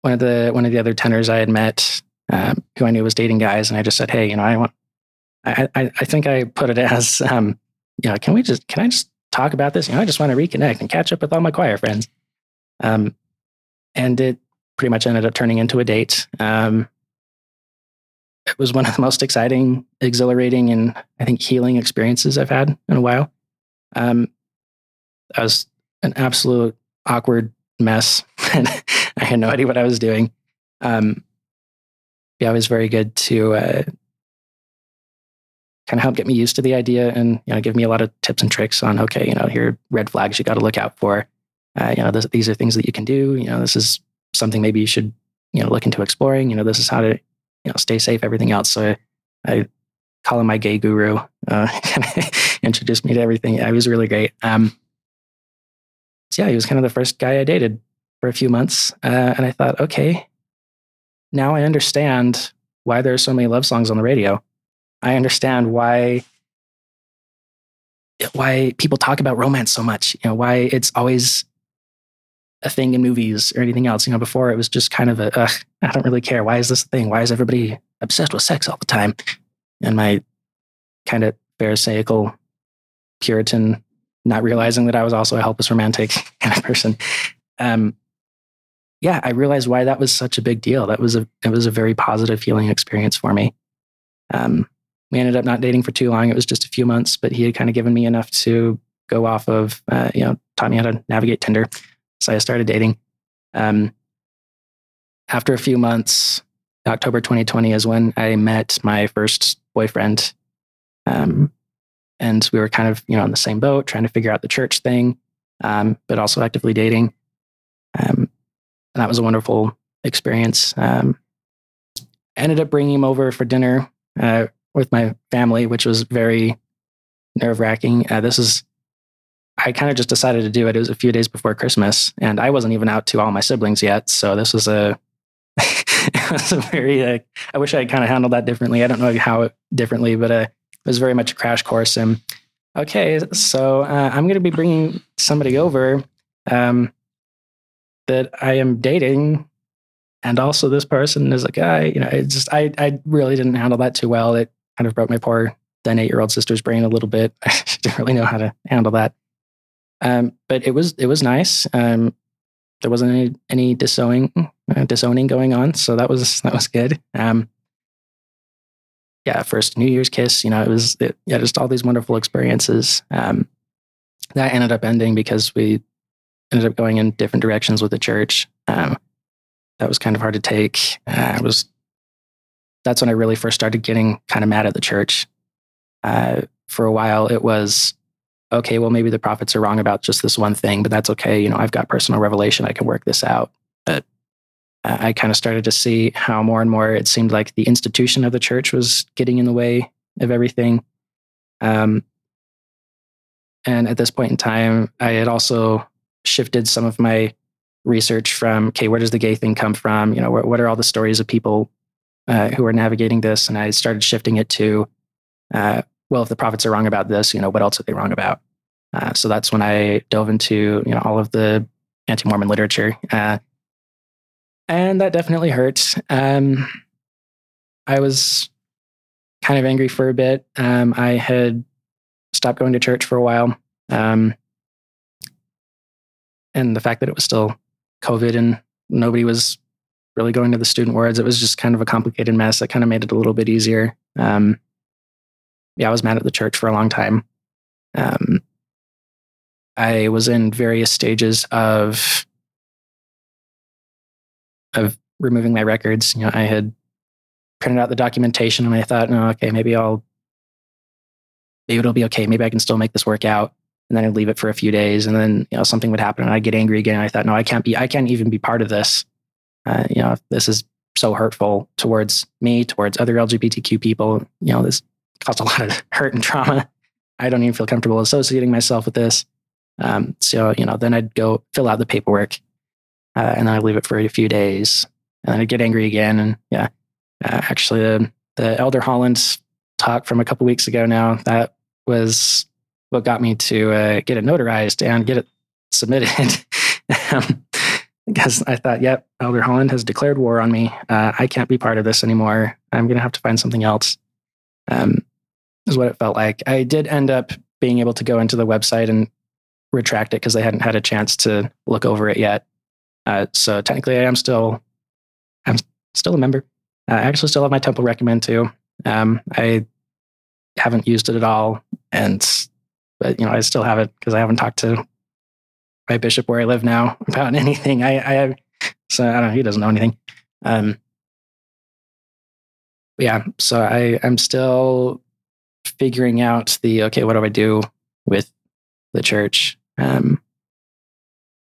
one of the one of the other tenors i had met um, who i knew was dating guys and i just said hey you know i want i i, I think i put it as um, you know can we just can i just talk about this? You know i just want to reconnect and catch up with all my choir friends. Um, and it pretty much ended up turning into a date. Um, it was one of the most exciting, exhilarating, and I think healing experiences I've had in a while. Um, I was an absolute awkward mess, and I had no idea what I was doing. Um, yeah, it was very good to uh, kind of help get me used to the idea and you know give me a lot of tips and tricks on okay, you know, here are red flags you got to look out for uh, you know, this, these are things that you can do. You know, this is something maybe you should, you know, look into exploring. You know, this is how to, you know, stay safe, everything else. So I, I call him my gay guru. Uh, introduced me to everything. Yeah, he was really great. Um, so yeah, he was kind of the first guy I dated for a few months. Uh, and I thought, okay, now I understand why there are so many love songs on the radio. I understand why why people talk about romance so much. You know, why it's always a thing in movies or anything else. You know, before it was just kind of a, I don't really care. Why is this a thing? Why is everybody obsessed with sex all the time? And my kind of pharisaical Puritan, not realizing that I was also a helpless romantic kind of person. Um, yeah, I realized why that was such a big deal. That was a it was a very positive healing experience for me. Um, we ended up not dating for too long. It was just a few months, but he had kind of given me enough to go off of, uh, you know, taught me how to navigate Tinder. So I started dating. Um, after a few months, October 2020 is when I met my first boyfriend. Um, and we were kind of, you know, on the same boat, trying to figure out the church thing, um, but also actively dating. Um, and that was a wonderful experience. Um, ended up bringing him over for dinner uh, with my family, which was very nerve wracking. Uh, this is, I kind of just decided to do it. It was a few days before Christmas, and I wasn't even out to all my siblings yet. So this was a, it was a very, uh, I wish I had kind of handled that differently. I don't know how differently, but uh, it was very much a crash course. And okay, so uh, I'm going to be bringing somebody over um, that I am dating and also this person is a guy you know it just i i really didn't handle that too well it kind of broke my poor then eight year old sister's brain a little bit i didn't really know how to handle that um, but it was it was nice um, there wasn't any any disowning uh, disowning going on so that was that was good um, yeah first new year's kiss you know it was it, yeah just all these wonderful experiences um, that ended up ending because we ended up going in different directions with the church um, that was kind of hard to take. Uh, was that's when I really first started getting kind of mad at the church. Uh, for a while, it was okay. Well, maybe the prophets are wrong about just this one thing, but that's okay. You know, I've got personal revelation; I can work this out. But I kind of started to see how more and more it seemed like the institution of the church was getting in the way of everything. Um, and at this point in time, I had also shifted some of my research from okay where does the gay thing come from you know what, what are all the stories of people uh, who are navigating this and i started shifting it to uh, well if the prophets are wrong about this you know what else are they wrong about uh, so that's when i dove into you know all of the anti-mormon literature uh, and that definitely hurt um, i was kind of angry for a bit um, i had stopped going to church for a while um, and the fact that it was still COVID and nobody was really going to the student wards. It was just kind of a complicated mess. That kind of made it a little bit easier. Um, yeah, I was mad at the church for a long time. Um, I was in various stages of of removing my records. You know, I had printed out the documentation, and I thought, no, okay, maybe I'll maybe it'll be okay. Maybe I can still make this work out and then I'd leave it for a few days, and then you know something would happen, and I'd get angry again. I thought, no, I can't be, I can't even be part of this. Uh, you know, this is so hurtful towards me, towards other LGBTQ people. You know, this caused a lot of hurt and trauma. I don't even feel comfortable associating myself with this. Um, so you know, then I'd go fill out the paperwork, uh, and then I'd leave it for a few days, and then I'd get angry again. And yeah, uh, actually, the the Elder Holland talk from a couple weeks ago now that was what got me to uh, get it notarized and get it submitted. um, because I thought, yep, Elder Holland has declared war on me. Uh, I can't be part of this anymore. I'm going to have to find something else. Um, is what it felt like. I did end up being able to go into the website and retract it because they hadn't had a chance to look over it yet. Uh, so technically, I am still, I'm still a member. Uh, I actually still have my temple recommend too. Um, I haven't used it at all, and but you know, I still have it because I haven't talked to my bishop where I live now about anything. I, I so I don't know. He doesn't know anything. Um, yeah. So I, I'm still figuring out the okay. What do I do with the church? Um,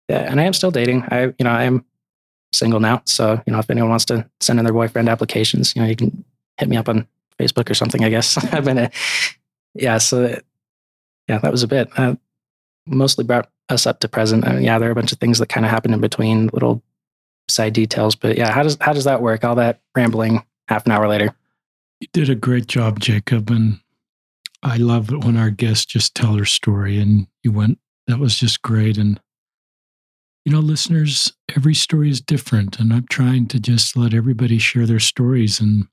yeah, and I am still dating. I, you know, I am single now. So you know, if anyone wants to send in their boyfriend applications, you know, you can hit me up on Facebook or something. I guess I've been a, yeah. So yeah, that was a bit. Uh, mostly brought us up to present. I mean, yeah, there are a bunch of things that kind of happened in between, little side details. But yeah, how does how does that work? All that rambling half an hour later. You did a great job, Jacob, and I love it when our guests just tell their story. And you went. That was just great. And you know, listeners, every story is different, and I'm trying to just let everybody share their stories and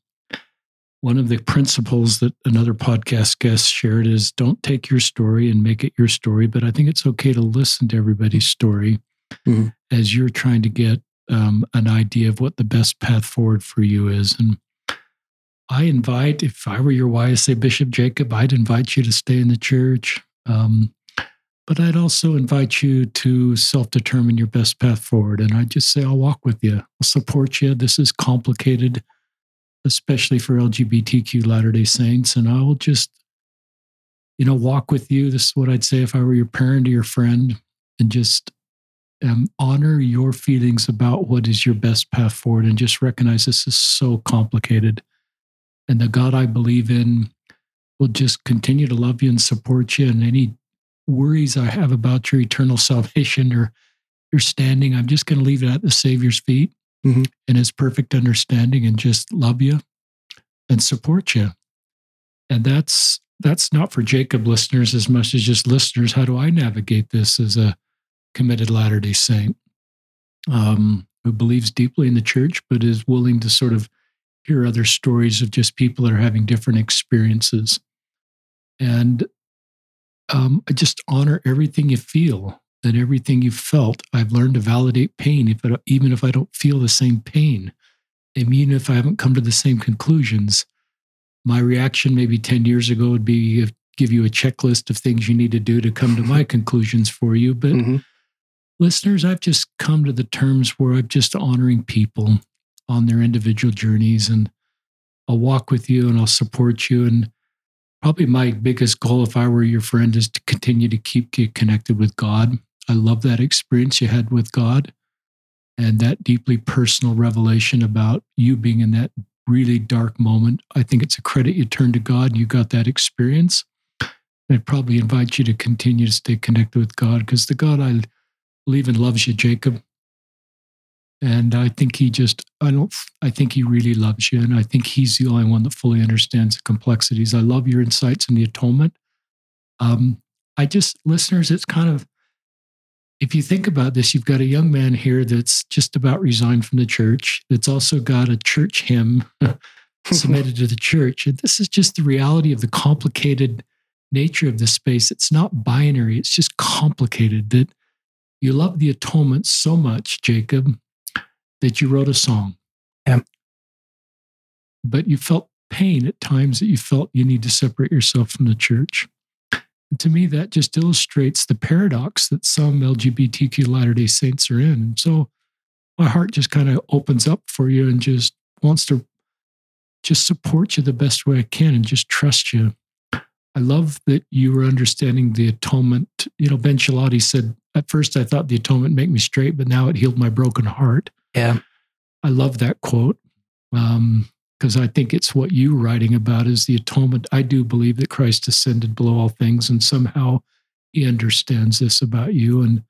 one of the principles that another podcast guest shared is don't take your story and make it your story, but I think it's okay to listen to everybody's story mm-hmm. as you're trying to get um, an idea of what the best path forward for you is. And I invite, if I were your YSA Bishop Jacob, I'd invite you to stay in the church. Um, but I'd also invite you to self determine your best path forward. And I'd just say, I'll walk with you, I'll support you. This is complicated, especially for LGBTQ Latter day Saints. And I will just, you know, walk with you. This is what I'd say if I were your parent or your friend, and just um, honor your feelings about what is your best path forward and just recognize this is so complicated. And the God I believe in will just continue to love you and support you. And any worries I have about your eternal salvation or your standing, I'm just going to leave it at the Savior's feet mm-hmm. and his perfect understanding and just love you and support you. And that's that's not for Jacob listeners as much as just listeners. How do I navigate this as a committed Latter day Saint um, who believes deeply in the church, but is willing to sort of hear other stories of just people that are having different experiences. And um, I just honor everything you feel and everything you felt. I've learned to validate pain, if I even if I don't feel the same pain, and even if I haven't come to the same conclusions. My reaction maybe 10 years ago would be give you a checklist of things you need to do to come to my conclusions for you. But mm-hmm listeners, I've just come to the terms where I'm just honoring people on their individual journeys and I'll walk with you and I'll support you. And probably my biggest goal, if I were your friend, is to continue to keep get connected with God. I love that experience you had with God and that deeply personal revelation about you being in that really dark moment. I think it's a credit you turned to God and you got that experience. I'd probably invite you to continue to stay connected with God because the God I believe and loves you, Jacob. And I think he just, I don't, I think he really loves you. And I think he's the only one that fully understands the complexities. I love your insights in the atonement. Um, I just, listeners, it's kind of, if you think about this, you've got a young man here that's just about resigned from the church, that's also got a church hymn submitted to the church. And this is just the reality of the complicated nature of the space. It's not binary, it's just complicated. That you love the atonement so much, Jacob, that you wrote a song. Yeah. But you felt pain at times that you felt you need to separate yourself from the church. And to me, that just illustrates the paradox that some LGBTQ Latter day Saints are in. And so my heart just kind of opens up for you and just wants to just support you the best way I can and just trust you. I love that you were understanding the atonement. You know, Ben Schilaty said at first I thought the atonement make me straight, but now it healed my broken heart. Yeah. I love that quote because um, I think it's what you were writing about is the atonement. I do believe that Christ ascended below all things, and somehow He understands this about you and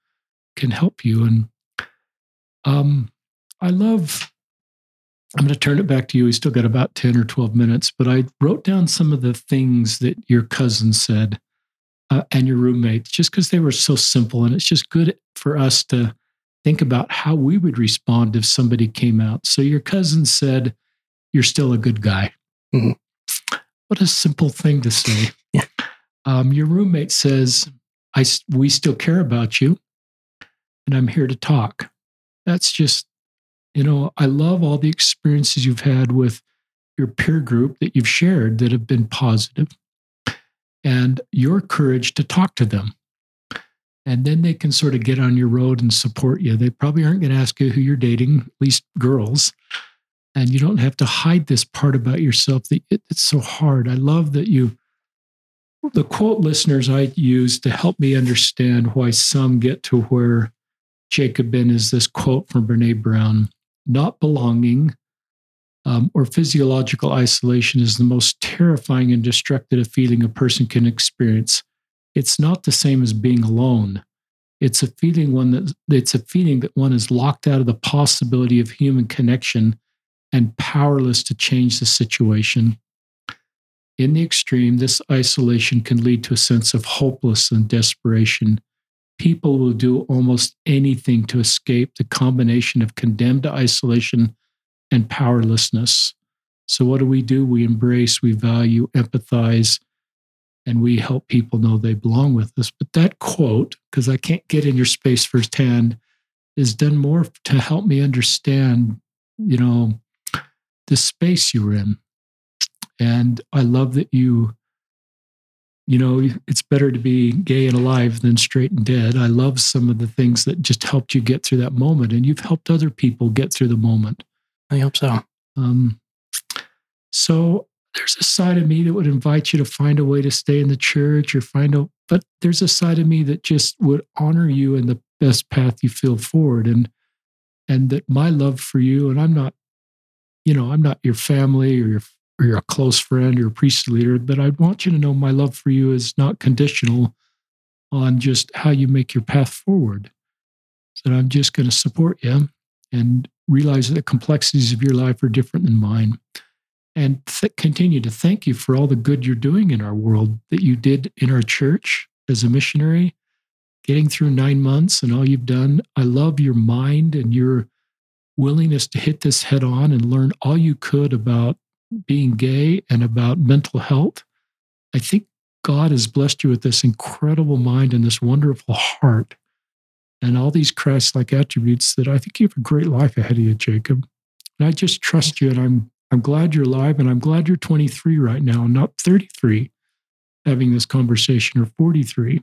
can help you. And um, I love. I'm going to turn it back to you. We still got about 10 or 12 minutes, but I wrote down some of the things that your cousin said uh, and your roommates just because they were so simple. And it's just good for us to think about how we would respond if somebody came out. So your cousin said, You're still a good guy. Mm-hmm. What a simple thing to say. Yeah. Um, your roommate says, I, We still care about you, and I'm here to talk. That's just, you know, I love all the experiences you've had with your peer group that you've shared that have been positive and your courage to talk to them. And then they can sort of get on your road and support you. They probably aren't going to ask you who you're dating, at least girls. And you don't have to hide this part about yourself that it, it's so hard. I love that you, the quote listeners I use to help me understand why some get to where Jacob been is this quote from Brene Brown not belonging um, or physiological isolation is the most terrifying and destructive feeling a person can experience. It's not the same as being alone. It's a feeling one that it's a feeling that one is locked out of the possibility of human connection and powerless to change the situation. In the extreme, this isolation can lead to a sense of hopelessness and desperation. People will do almost anything to escape the combination of condemned isolation and powerlessness. So, what do we do? We embrace, we value, empathize, and we help people know they belong with us. But that quote, because I can't get in your space firsthand, has done more to help me understand, you know, the space you were in. And I love that you, you know, it's better to be gay and alive than straight and dead. I love some of the things that just helped you get through that moment, and you've helped other people get through the moment. I hope so. Um, so there's a side of me that would invite you to find a way to stay in the church or find a, but there's a side of me that just would honor you in the best path you feel forward. And, and that my love for you, and I'm not, you know, I'm not your family or your, or you're a close friend or priest leader, but I'd want you to know my love for you is not conditional on just how you make your path forward. That I'm just going to support you and realize that the complexities of your life are different than mine and th- continue to thank you for all the good you're doing in our world that you did in our church as a missionary, getting through nine months and all you've done. I love your mind and your willingness to hit this head on and learn all you could about being gay and about mental health. I think God has blessed you with this incredible mind and this wonderful heart and all these Christ like attributes that I think you have a great life ahead of you, Jacob. And I just trust you and I'm I'm glad you're alive and I'm glad you're 23 right now, not 33, having this conversation or 43.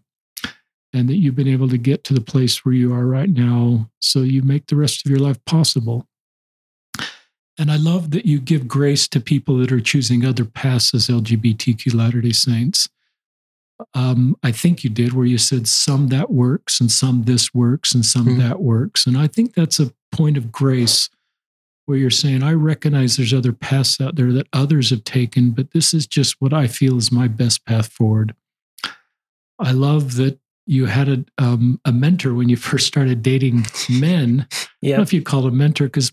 And that you've been able to get to the place where you are right now so you make the rest of your life possible. And I love that you give grace to people that are choosing other paths as LGBTQ Latter day Saints. Um, I think you did, where you said some that works and some this works and some mm-hmm. that works. And I think that's a point of grace where you're saying, I recognize there's other paths out there that others have taken, but this is just what I feel is my best path forward. I love that you had a, um, a mentor when you first started dating men. Yeah. I don't know if you call it a mentor because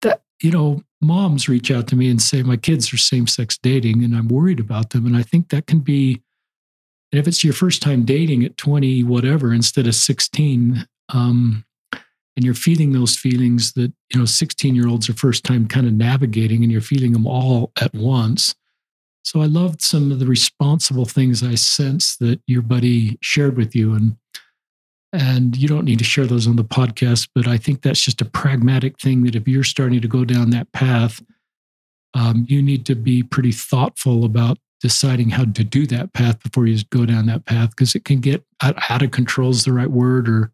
that, you know, moms reach out to me and say, my kids are same sex dating and I'm worried about them. And I think that can be, and if it's your first time dating at 20, whatever, instead of 16, um, and you're feeling those feelings that you know 16 year olds are first time kind of navigating and you're feeling them all at once. So i loved some of the responsible things i sense that your buddy shared with you and and you don't need to share those on the podcast but i think that's just a pragmatic thing that if you're starting to go down that path um, you need to be pretty thoughtful about deciding how to do that path before you go down that path because it can get out, out of control is the right word or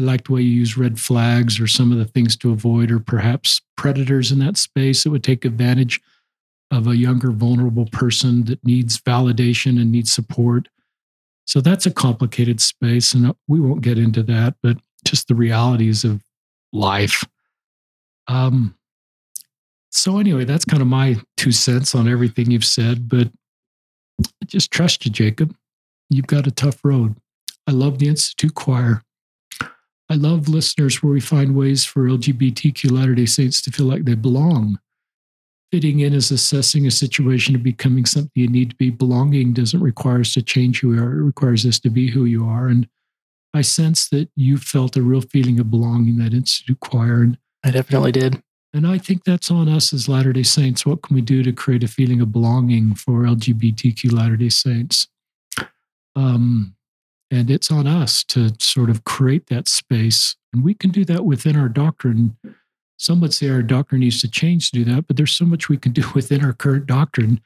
I liked the way you use red flags or some of the things to avoid, or perhaps predators in that space that would take advantage of a younger, vulnerable person that needs validation and needs support. So that's a complicated space, and we won't get into that, but just the realities of life. Um, so, anyway, that's kind of my two cents on everything you've said, but just trust you, Jacob. You've got a tough road. I love the Institute Choir. I love listeners where we find ways for LGBTQ Latter day Saints to feel like they belong. Fitting in is assessing a situation and becoming something you need to be. Belonging doesn't require us to change who we are, it requires us to be who you are. And I sense that you felt a real feeling of belonging that Institute Choir. And I definitely did. And I think that's on us as Latter day Saints. What can we do to create a feeling of belonging for LGBTQ Latter day Saints? Um, and it's on us to sort of create that space. And we can do that within our doctrine. Some would say our doctrine needs to change to do that, but there's so much we can do within our current doctrine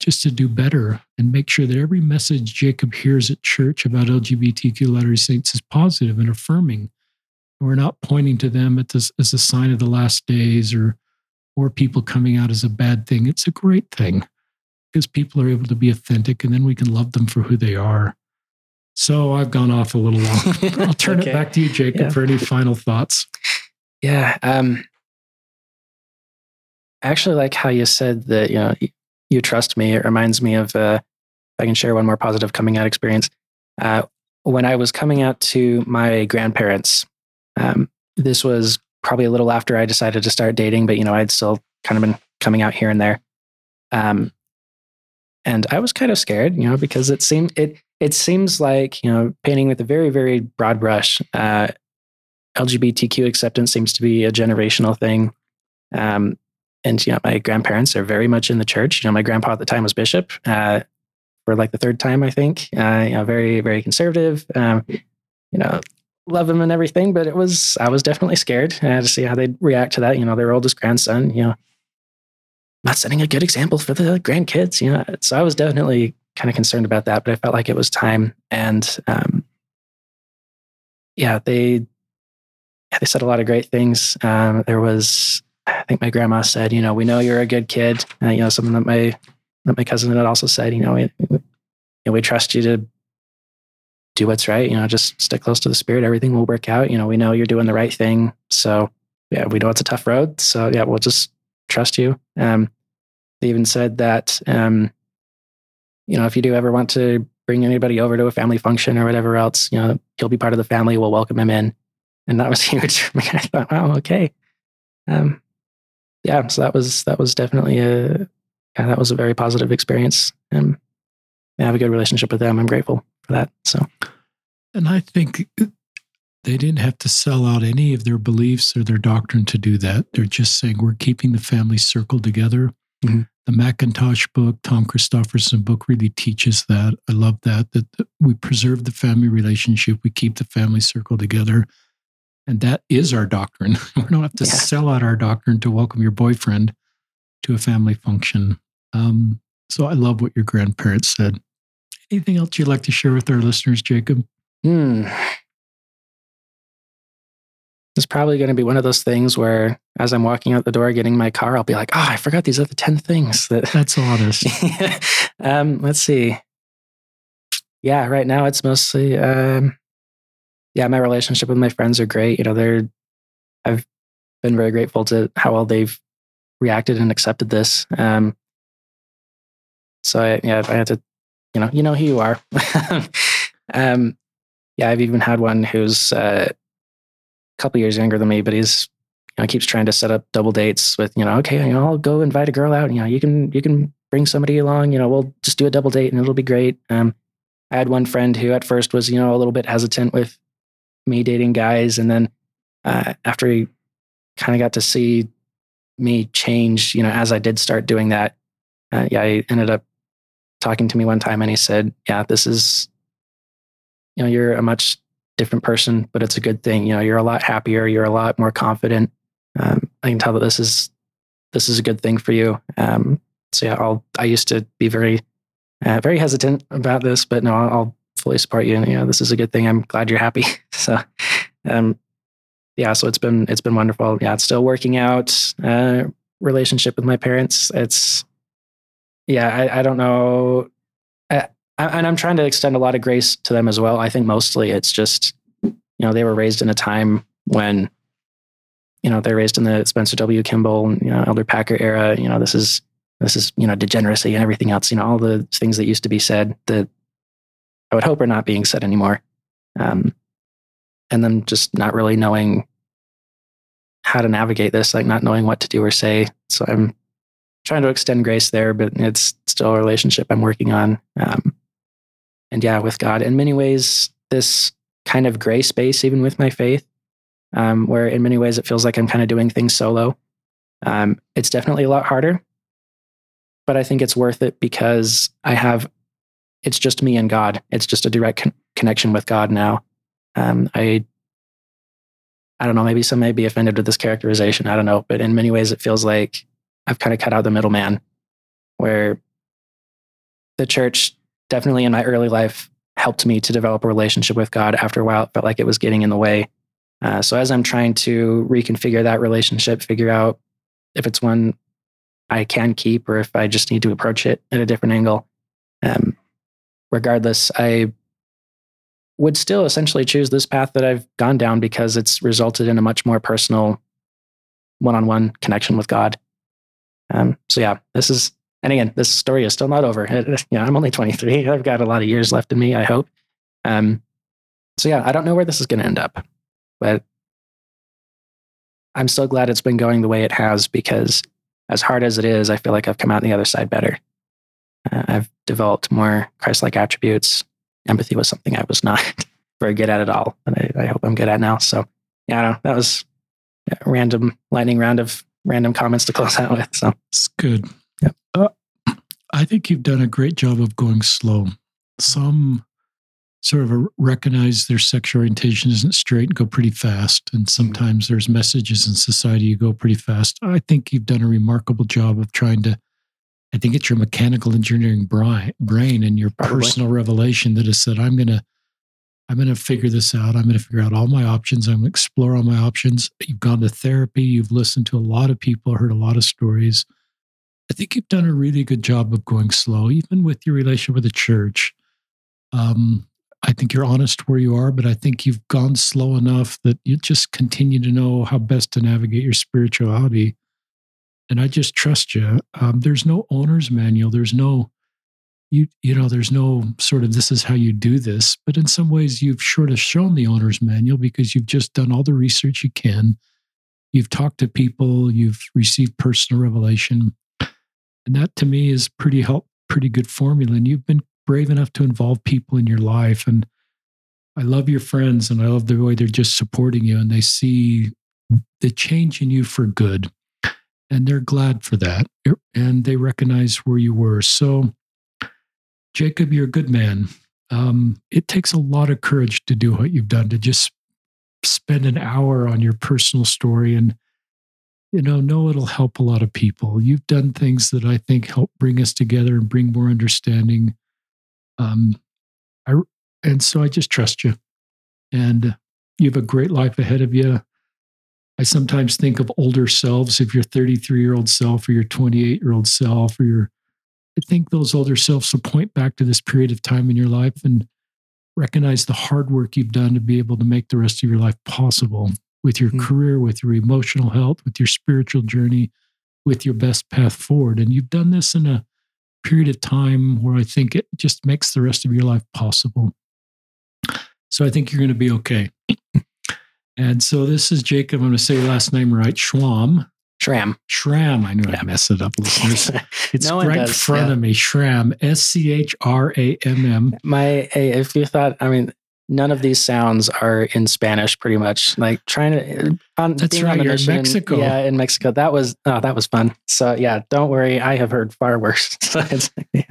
just to do better and make sure that every message Jacob hears at church about LGBTQ Latter Saints is positive and affirming. We're not pointing to them this, as a sign of the last days or or people coming out as a bad thing. It's a great thing because people are able to be authentic and then we can love them for who they are. So I've gone off a little long. I'll turn okay. it back to you, Jacob, yeah. for any final thoughts. Yeah. Um, I actually like how you said that, you know, you trust me. It reminds me of, uh, I can share one more positive coming out experience. Uh, when I was coming out to my grandparents, um, this was probably a little after I decided to start dating, but, you know, I'd still kind of been coming out here and there. Um, and I was kind of scared, you know, because it seemed, it, it seems like you know painting with a very very broad brush uh, lgbtq acceptance seems to be a generational thing um, and you know my grandparents are very much in the church you know my grandpa at the time was bishop uh, for like the third time i think uh, you know very very conservative um, you know love them and everything, but it was I was definitely scared. I to see how they'd react to that. You know, their oldest grandson, you know, not setting a good example for the grandkids, you know. So I was definitely kind of concerned about that, but I felt like it was time. And um, yeah, they they said a lot of great things. Um, there was, I think my grandma said, you know, we know you're a good kid. Uh, you know, something that my that my cousin had also said, you know, we, you know, we trust you to do what's right. You know, just stick close to the spirit. Everything will work out. You know, we know you're doing the right thing. So yeah, we know it's a tough road. So yeah, we'll just trust you. Um, they even said that, um, you know, if you do ever want to bring anybody over to a family function or whatever else, you know, he'll be part of the family. We'll welcome him in. And that was huge for me. I thought, wow, okay. Um, yeah, so that was, that was definitely a, yeah, that was a very positive experience. Um, I have a good relationship with them. I'm grateful for that. So, and I think they didn't have to sell out any of their beliefs or their doctrine to do that. They're just saying we're keeping the family circle together. Mm-hmm. The Macintosh book, Tom Christofferson book, really teaches that. I love that that we preserve the family relationship, we keep the family circle together, and that is our doctrine. we don't have to yeah. sell out our doctrine to welcome your boyfriend to a family function. Um, so I love what your grandparents said. Anything else you'd like to share with our listeners, Jacob? Hmm. It's probably going to be one of those things where, as I'm walking out the door getting my car, I'll be like, "Oh, I forgot these other ten things." That that's honest. um, let's see. Yeah, right now it's mostly, um, yeah, my relationship with my friends are great. You know, they're, I've been very grateful to how well they've reacted and accepted this. Um, so I, yeah, I had to, you know, you know who you are. um, yeah, I've even had one who's uh, couple years younger than me, but he's you know keeps trying to set up double dates with you know, okay, you know, I'll go invite a girl out. You know, you can you can bring somebody along. You know, we'll just do a double date and it'll be great. Um, I had one friend who at first was you know a little bit hesitant with me dating guys, and then uh, after he kind of got to see me change, you know, as I did start doing that, uh, yeah, he ended up talking to me one time and he said, "Yeah, this is you know, you're a much different person, but it's a good thing. You know, you're a lot happier, you're a lot more confident. Um, I can tell that this is this is a good thing for you. Um, so yeah, I'll I used to be very uh, very hesitant about this, but no, I'll, fully support you. And you know, this is a good thing. I'm glad you're happy. so, um, yeah, so it's been it's been wonderful. Yeah, it's still working out. Uh, relationship with my parents. It's yeah, I, I don't know and I'm trying to extend a lot of grace to them as well. I think mostly it's just, you know, they were raised in a time when, you know, they're raised in the Spencer W. Kimball, you know, Elder Packer era. You know, this is this is you know degeneracy and everything else. You know, all the things that used to be said that I would hope are not being said anymore. Um, and then just not really knowing how to navigate this, like not knowing what to do or say. So I'm trying to extend grace there, but it's still a relationship I'm working on. Um, and yeah, with God. In many ways, this kind of gray space, even with my faith, um, where in many ways it feels like I'm kind of doing things solo. Um, it's definitely a lot harder, but I think it's worth it because I have, it's just me and God. It's just a direct con- connection with God now. Um, I, I don't know, maybe some may be offended with this characterization. I don't know, but in many ways it feels like I've kind of cut out the middleman where the church definitely in my early life helped me to develop a relationship with God. After a while, it felt like it was getting in the way. Uh, so as I'm trying to reconfigure that relationship, figure out if it's one I can keep or if I just need to approach it at a different angle. Um, regardless, I would still essentially choose this path that I've gone down because it's resulted in a much more personal one-on-one connection with God. Um, so yeah, this is and again, this story is still not over. It, you know, I'm only 23. I've got a lot of years left in me, I hope. Um, so yeah, I don't know where this is going to end up, but I'm so glad it's been going the way it has because as hard as it is, I feel like I've come out the other side better. Uh, I've developed more Christ-like attributes. Empathy was something I was not very good at at all, and I, I hope I'm good at now. So yeah, know, that was a random lightning round of random comments to close out with. So it's good. Uh, I think you've done a great job of going slow. Some sort of recognize their sexual orientation isn't straight and go pretty fast. And sometimes there's messages in society you go pretty fast. I think you've done a remarkable job of trying to. I think it's your mechanical engineering brain and your Probably. personal revelation that has said, "I'm to." I'm going to figure this out. I'm going to figure out all my options. I'm going to explore all my options. You've gone to therapy. You've listened to a lot of people, heard a lot of stories. I think you've done a really good job of going slow, even with your relation with the church. Um, I think you're honest where you are, but I think you've gone slow enough that you just continue to know how best to navigate your spirituality. And I just trust you. Um, there's no owner's manual. There's no, you, you know, there's no sort of this is how you do this. But in some ways, you've sort of shown the owner's manual because you've just done all the research you can. You've talked to people. You've received personal revelation, and that to me is pretty help, pretty good formula. And you've been brave enough to involve people in your life. And I love your friends and I love the way they're just supporting you and they see the change in you for good. And they're glad for that. And they recognize where you were. So, Jacob, you're a good man. Um, it takes a lot of courage to do what you've done, to just spend an hour on your personal story and you know know it'll help a lot of people you've done things that i think help bring us together and bring more understanding um, I, and so I just trust you. And you have a great life ahead of you. I sometimes think of older selves, if your 33 year old self or your 28 year old self, or your, I think those older selves will point back to this period of time in your life and recognize the hard work you've done to be able to make the rest of your life possible with your mm-hmm. career, with your emotional health, with your spiritual journey, with your best path forward. And you've done this in a period of time where I think it just makes the rest of your life possible. So I think you're going to be okay. and so this is Jacob. I'm going to say last name right. Schwam. Shram. Shram. I knew yeah. I'd mess it up, listeners. It's no right does, in front yeah. of me. Shram. S C H R A M M. My, if you thought, I mean, none of these sounds are in Spanish. Pretty much, like trying to uh, on that's right. On you're mission, in Mexico. Yeah, in Mexico. That was oh, that was fun. So yeah, don't worry. I have heard far worse. yeah.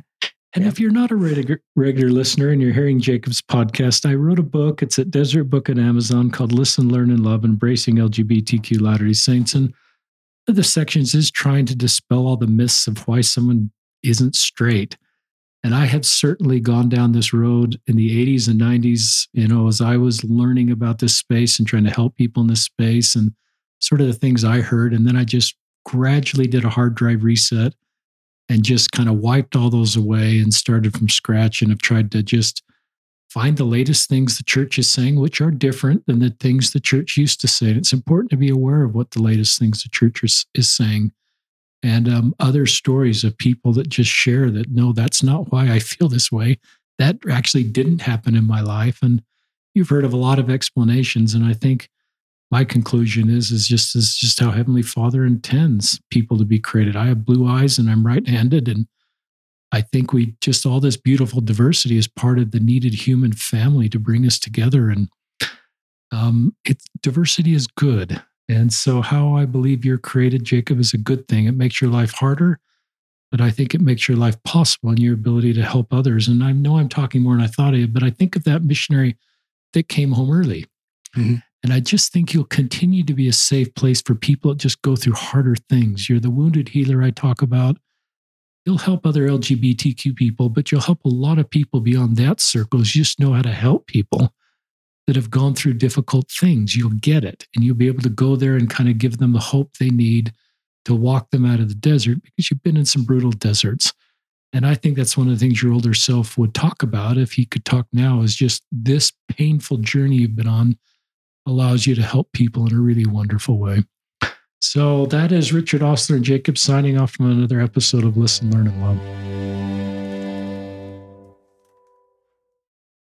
And if you're not a regular, regular listener and you're hearing Jacob's podcast, I wrote a book. It's at Deseret Book and Amazon called Listen, Learn, and Love Embracing LGBTQ Latter day Saints. And the sections is trying to dispel all the myths of why someone isn't straight. And I had certainly gone down this road in the 80s and 90s, you know, as I was learning about this space and trying to help people in this space and sort of the things I heard. And then I just gradually did a hard drive reset and just kind of wiped all those away and started from scratch and have tried to just find the latest things the church is saying, which are different than the things the church used to say. And it's important to be aware of what the latest things the church is, is saying and um, other stories of people that just share that no, that's not why I feel this way. That actually didn't happen in my life. And you've heard of a lot of explanations. And I think my conclusion is is just is just how Heavenly Father intends people to be created. I have blue eyes and I'm right-handed. And I think we just all this beautiful diversity is part of the needed human family to bring us together. And um, it's diversity is good. And so, how I believe you're created, Jacob, is a good thing. It makes your life harder, but I think it makes your life possible and your ability to help others. And I know I'm talking more than I thought I of, but I think of that missionary that came home early. Mm-hmm. And I just think you'll continue to be a safe place for people that just go through harder things. You're the wounded healer I talk about. You'll help other LGBTQ people, but you'll help a lot of people beyond that circle. You just know how to help people that have gone through difficult things. You'll get it and you'll be able to go there and kind of give them the hope they need to walk them out of the desert because you've been in some brutal deserts. And I think that's one of the things your older self would talk about if he could talk now is just this painful journey you've been on allows you to help people in a really wonderful way. So that is Richard Ostler and Jacob signing off from another episode of Listen, Learn, and Love.